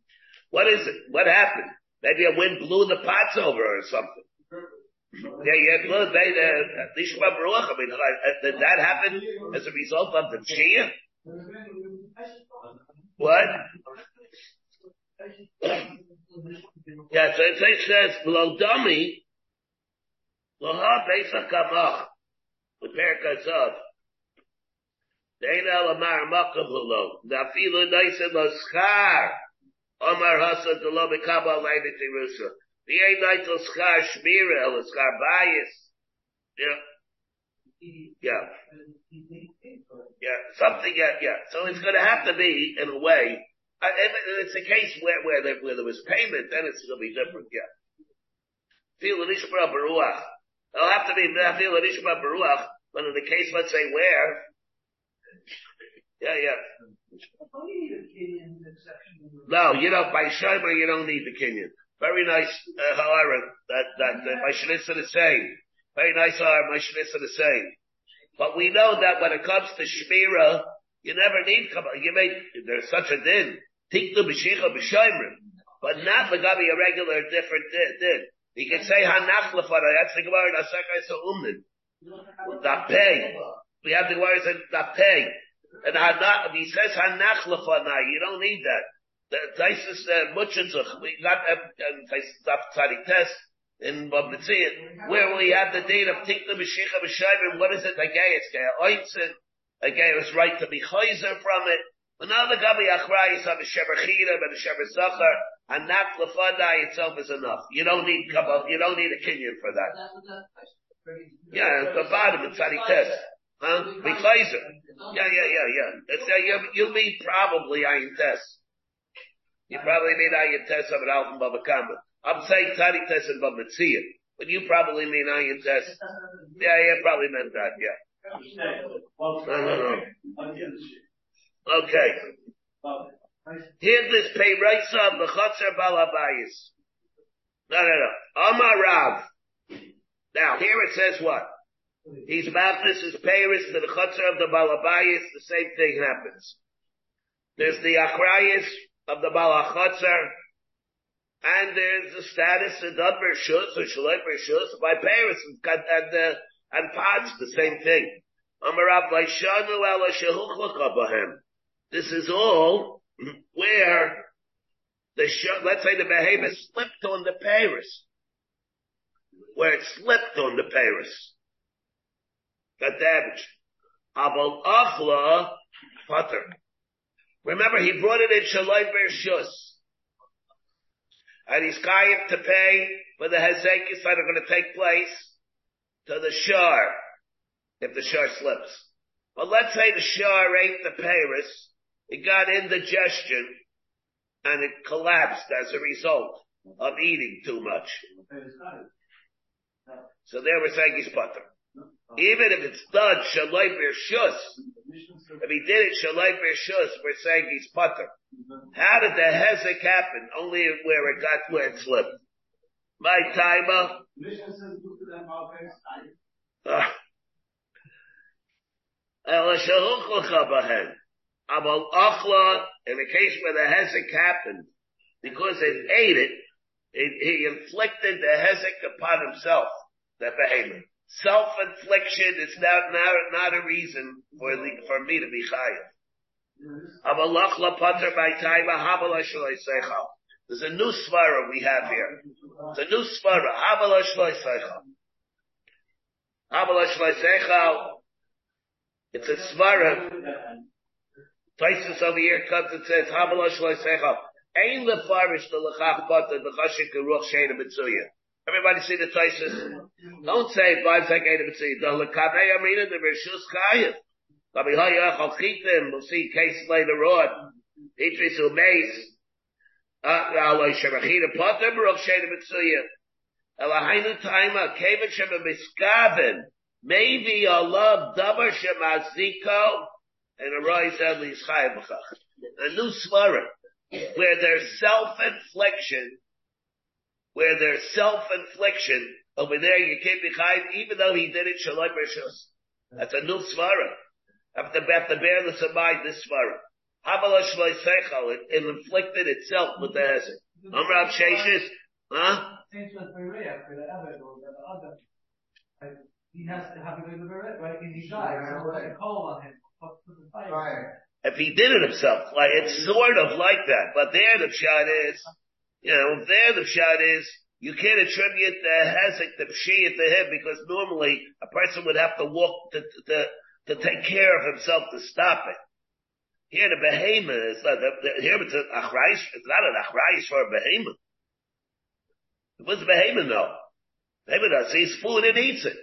What is it? What happened? Maybe a wind blew the pots over or something. Uh, uh, uh, did that happen as a result of the Chia? What? Yeah, so it says, below dummy, Loha Pesach Kamach, with Perkat Zav. Dein Elamar Makabulo, Nafilu Naisa Laskar, Omar Hasa Delo Bekaba Laina The Ein Naito Skar Shmira, Laskar Bias. Yeah. Yeah. Yeah, something, yeah, yeah. So it's gonna have to be, in a way, uh, if it's a case where, where there, where there was payment, then it's gonna be different, yeah. Feel Nishma Baruach. It'll have to be Feel Nishma Baruach, but in the case, let's say where, yeah, yeah. No, you don't, by Shomer, you don't need the Kenyan. Very nice, uh, that, that, that my Shanissa is saying. Very nice, however, my Shanissa is saying. But we know that when it comes to Shmira, you never need, you may, there's such a din. Tiknu b'shicha b'shoimrim. But not Lagabi a regular different din. You can say Hanach lefana, that's the Gemara in Asakai Sa'umnin. Dapei. We have the Gemara that Dapei. And Hanach, he says Hanach lefana, you don't need that. The Tosfos, Mutchinzuch, we got, and Tosfos Daf Tzadik Test, in Babitzian, where we have the date of Tikna B'Shicha B'Shaivim, what is it? A gay, it's gay, ointzin, a gay is right to be chayzer from it. But now the Gabi Achrayis have the Sheber Chida and the Sheber Zachar, and that Lefadai itself is enough. You don't need Kabbalah, you don't need a Kenyan for that. Yeah, at the bottom, it's Tzadik Test. Huh? Be chayzer. Yeah, yeah, yeah, yeah. It's, uh, you, you mean probably Ayin Test. You probably mean Ayin Test of an Alpha Bava Kama. I'm saying Tani Test and Bava Metzia, but you probably mean Ayin Test. Yeah, yeah, probably meant that, yeah. No, no, no. Okay. Here's this pay Raisa of the Chotzer Balabayis. No, no, no. Amar Rav. Now, here it says what? He's about this is Paris to the Chotzer of the Balabayis, the same thing happens. There's the Achrayis of the Balachotzer, and there's the status of upper shus or shalai shus by parents and and uh, and pots, the same thing. This is all <clears throat> where the let's say the behemoth slipped on the Paris, where it slipped on the Paris, got damaged. Abel achla putter. Remember, he brought it in shalai shus and he's going to pay for the hezekis that are going to take place to the shore if the shore slips. But let's say the shore ate the Paris, it got indigestion, and it collapsed as a result of eating too much. So there saying he's butter. Even if it's done, shalai bershus, if he did it shalai bershus, we're saying he's putter. How did the hezek happen? Only where it got, where it slipped. My timer, okay, Ah. Achla, in the case where the hezek happened, because it ate it, it, he inflicted the hezek upon himself, the behemoth. Self-infliction is not, not, not a reason for, the, for me to be chayav. There's a new svara we have here. It's a new svara, seichel. Havala shaloi seichel. It's a svara. Tosfos over here comes and says, Havala shaloi seichel. Ein lefarish the lechach pater, the chashik ruach sheina mitzuya. Everybody see the Tosfos? Don't say five second mitzuya. The lekavei amina, the reshus chayiv. Rabbi Hayach al chitim, we'll see case later on. Itris umeis. Alay uh, shabachina pater, ruach sheina mitzuya. Elahainu taima, kevin shema miskaven. Maybe Allah dabar shemaziko and arise at least A new svara where there's self-infliction, where there's self-infliction, over there you can't be chayiv, even though he did it shalom rishos. That's a new svara. Have to, have to bear this in mind, this svara. Habala shaloi seichel, it, it inflicted itself with the hezek. Amrav Sheshis, huh? Same with Berea, for the other, or the other. Like, He has to have it in the right? And he dies, so like a call on him, put put the fire. if he did it himself. Like it's sort of like that. But there the shot is, you know, there the shot is, you can't attribute the hezek, the pshiyat to him because normally a person would have to walk to, to, to take care of himself to stop it. Here the behemoth is not, here it's an achrayis, it's not an achrayis for a behemoth. What's a behemoth though? Behemoth sees food and eats it.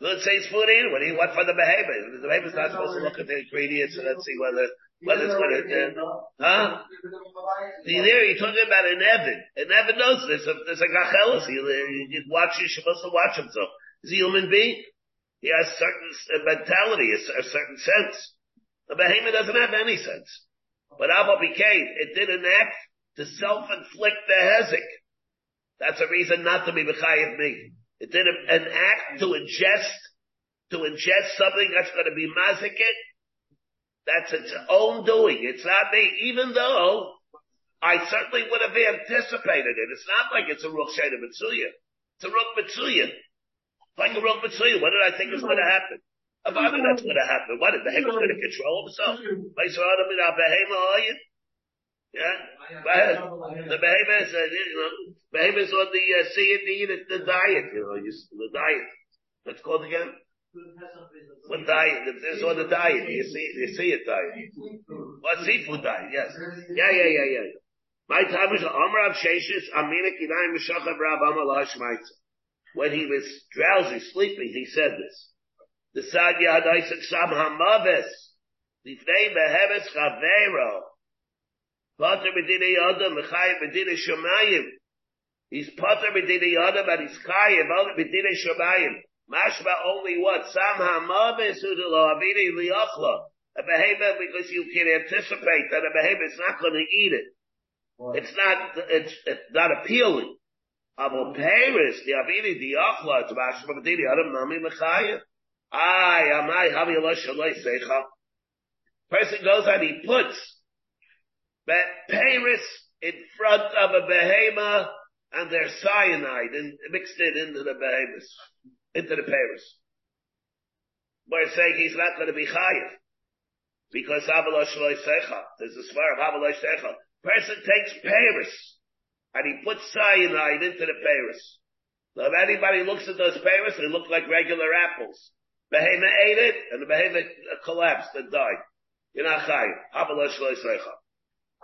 Let's say it's food and what do you want for the behemoth? The behemoth's not supposed to look at the ingredients and let's see whether, whether it's going to, huh? See there, you're talking about an Evan. An Evan knows there's a, there's a gachelis. He, he watch, you're supposed to watch himself. He's a human being. He has certain mentality, a, certain sense. The behemoth doesn't have any sense. But Abba became, it did an act to self-inflict the hezek. That's a reason not to be Mechayiv me. It did an act to ingest, to ingest something that's going to be mazikit. That's its own doing. It's not me, even though I certainly would have anticipated it. It's not like it's a Ruch Shayna Mitsuya. It's a Ruch Mitsuya. Like a Ruch Mitsuya. What did I think was going to happen? If I that's going to happen, what, did the behemoth's going to control himself? Yeah? The behemoth is, uh, you know, behemoth is on the, uh, see it, eat it, the diet, you know, the diet. It called again? What diet? It's on the diet. You see, you see it diet. What seafood diet? Yes. Yeah, yeah, yeah, yeah. My time is Sheshis Amina. When he was drowsy, sleeping, he said this. The Sad Yad Isaac Sam Hamaves. Lifnei Beheves Chavero. Pater Medina Yadam Mechayim Medina Shemayim. He's Pater Medina and he's Chayim Medina Shemayim. Mashma only what? Sam Hamaves Udalo Avini Liachla. A behemoth because you can anticipate that a behemoth is not going to eat it. It's not, it's, it's not appealing. Abo Paris, the Avini Diachla, it's Mashma Medina Yadam Nami Mechayim. Ay, amai, havi lo shaloi seicha. Person goes and he puts that Paris in front of a behema and there's cyanide and mixed it into the behemoth, into the Paris. We're saying he's not going to be chayiv. Because Avalo Shaloi Secha, there's a swear of Avalo Secha. Person takes Paris and he puts cyanide into the Paris. Now if anybody looks at those Paris, they look like regular apples. Behemoth ate it, and the behemoth collapsed and died. You're not chayiv. Avalo Shaloi Secha.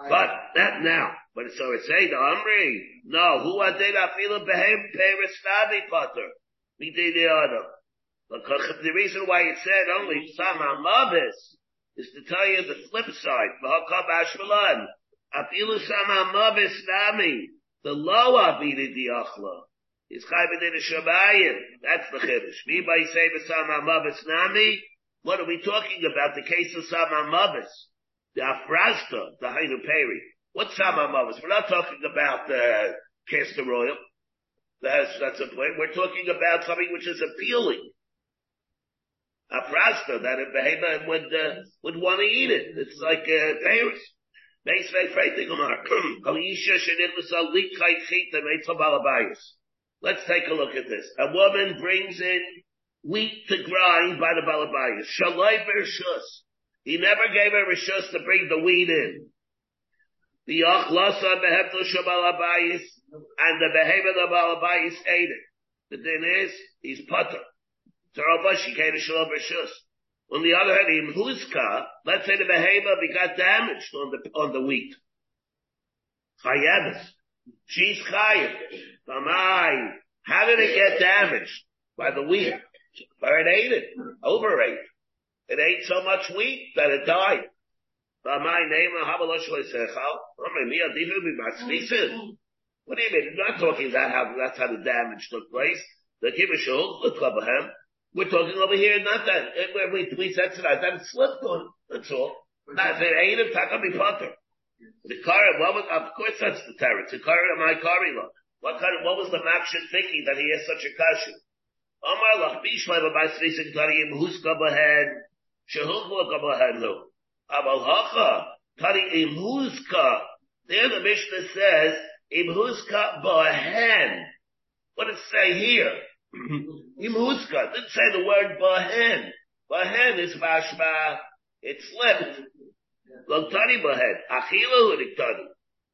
But not now, but so it say the Amri, no, who are they that feel a behem Paris Navi Potter? We did the reason why it said only some Amavis is to tell you the flip side. V'hakab Ashmalan. Afilu some Amavis Nami. The lower Vidi Diachla. He's chayv in the shabayim. That's the chiddush. Me by say b'sam ha'mavis nami. What are we talking about? The case of sam ha'mavis. The afrasta, the hainu peri. What's sam ha'mavis? We're not talking about the castor oil. That's, that's a point. We're talking about something which is appealing. Afrasta, that a behemoth would, uh, would want to eat it. It's like, uh, Paris. Very frightening Let's take a look at this. A woman brings in wheat to grind by the balabayas. Shalai. He never gave her rishus to bring the wheat in. The achlasa beheftel shabalabayis and the behavior of balabayis is it. The din is, he's putter. On the other hand, in Huska, let's say the behemoth got damaged on the, on the wheat. Chayebes. She's chayev. Bamai. How did it get damaged? By the wheat. Or it ate it. Overate. It ate so much wheat that it died. Bamai name Habalosh Sechal. What do you mean? We're not talking about how that's how the damage took place. The Kibashul, the Klabahem, we're talking over here, not that, where we, we sensitized that it slipped on. That's all. Not, it ain't a takami potter. The car, what was, of course that's the terror. The car, my kari look. What kind of, what was the Makshin thinking that he has such a kashu? Omar lach bishmai b'basri sigtari im huska b'hen, shehukla b'hen lu. Aval hacha, tari im huska. There the Mishnah says, im huska b'hen. What does it say here? <clears throat> Imuska didn't say the word bahen. Bahen is mashma. It slipped. Logtani bahen. Achila hudiktani.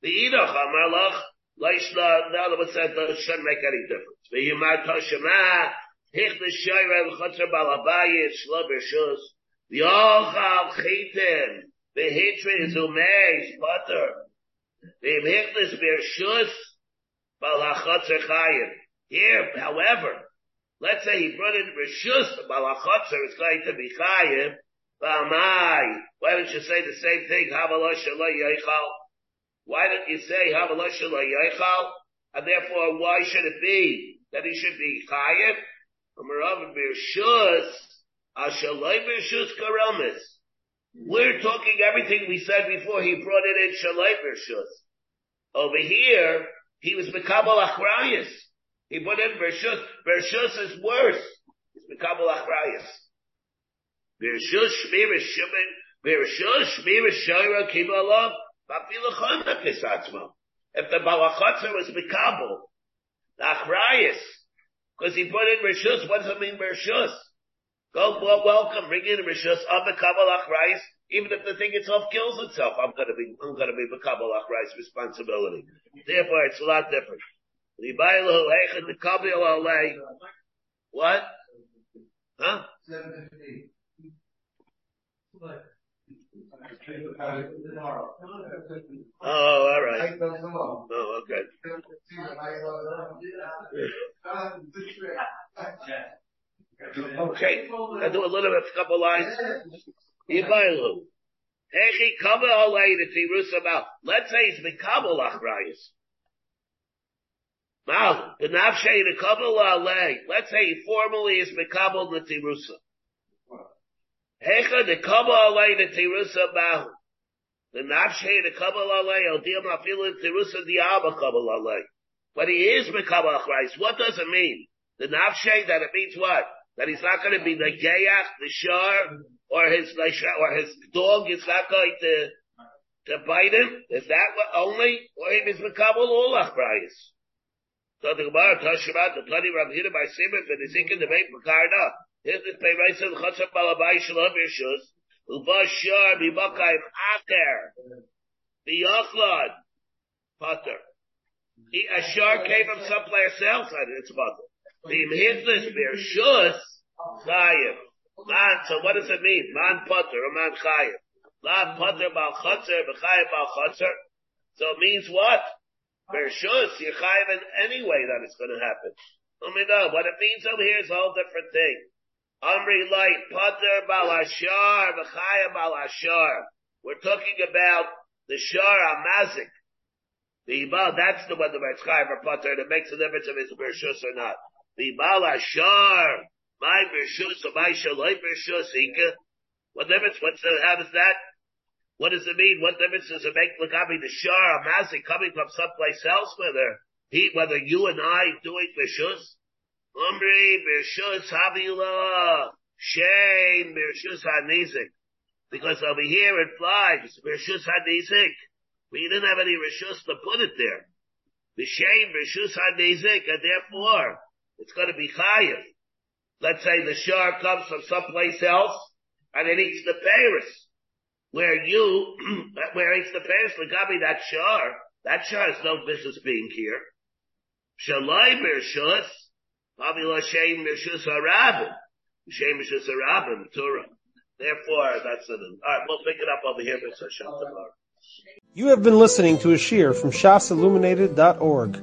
The idach amalach. Leishna, now that said that shouldn't make any difference. The Yimad Toshema, Hich the Shayra, the Chotzer Balabayit, Shlo Bershus, the Ochal Chitin, the Hitri Zumei, Butter, the Hichlis Bershus, Balachotzer Chayim. Here, however, let's say he brought in Rishus, Balachotzer is going to be Chayim. Why don't you say the same thing? Havalosh Yichal. Why don't you say Havalosh Yichal? And therefore, why should it be that he should be Chayim? Amarav Birshus, Ashalai Birshus. We're talking everything we said before he brought it in Shalai Birshus. Over here, he was Mekabal Achrayas. He put in Bershus. Bershus is worse. It's Mekabal Achrayas. Bershus Shmir Shimon. Bershus Shmir Shira Kibalov. Bafilachon Kisatzmo. If the Balachotzer was Mekabal, Achrayas, because he put in Bershus, what does it mean Bershus? Go, well, welcome, bring in Rishus, I'm Mekabal Achrayas, even if the thing itself kills itself, I'm gonna be, I'm gonna be Mekabal Achrayas responsibility. Therefore, it's a lot different. What? Huh? Oh, all right. Oh, okay. <laughs> <laughs> Okay, I do a little bit, a couple lines. Yibailu. Hechi kaba alei the tirus about. Let's say it's mikabel achrayis. Mal, the nafshe the kabel alei. Let's say he formally is mikabel the tirusa. Hecha the kaba alei the tirusa mal. The nafshe the kabel alei al diam afilu tirusa diaba kabel alei. But he is mikabel achrayis. What does it mean? The nafshe that it means what? That he's not going to be the gayach, the shar, or his or his dog is not going to to bite him. Is that what only, or he is mekabel all achrayis? So the Gemara talks about the Tani Rav Hira by Simon for the Zikin the Beit Makarna. Here's this pay right to the Chatzar Balabai Shalom Yishus. Uba Shar Bibakayim Aker. Biyachlad. Potter. A shar came from someplace else and it's Potter. The Hitlis Birshus Chayim. Man, so what does it mean? Man Potter or Man Chayim? La Potter Bal Chatzar, B'chayim Bal Chatzar. So it means what? Bershus, you're chayiv in any way that it's going to happen. Let me know. What it means over here is a whole different thing. Amri light, pater balashar, v'chayim balashar. We're talking about the shar amazik. The Ibal, that's the one that makes or Potter, and it makes a difference if it's Bershus or not. Ibal Ashar, my Bershus or my Shaloi Bershus, uh, Ika. What difference, what's the, how does that, what does it mean? What difference does it make Lakabi the Shar, a Mazik coming from someplace else, whether he, whether you and I doing Bershus? Umri Bershus Havila, Shame Bershus Hanizik. Because over here it flies, Bershus Hanizik. We didn't have any Rishus to put it there. The shame Rishus Hanizik, and therefore, it's gonna be Chayiv. Let's say the shark comes from someplace else, and it eats the Paris. Where you, <clears throat> where eats the Paris, Lagabi, that shar, that shar has no business being here. Shalai Rishus, Avila Shem Rishus Harabim. Shem Rishus Harabim, Torah. Therefore, that's it. Alright, we'll pick it up over here, Mr. Hashem. You have been listening to a shiur from shasilluminated.org.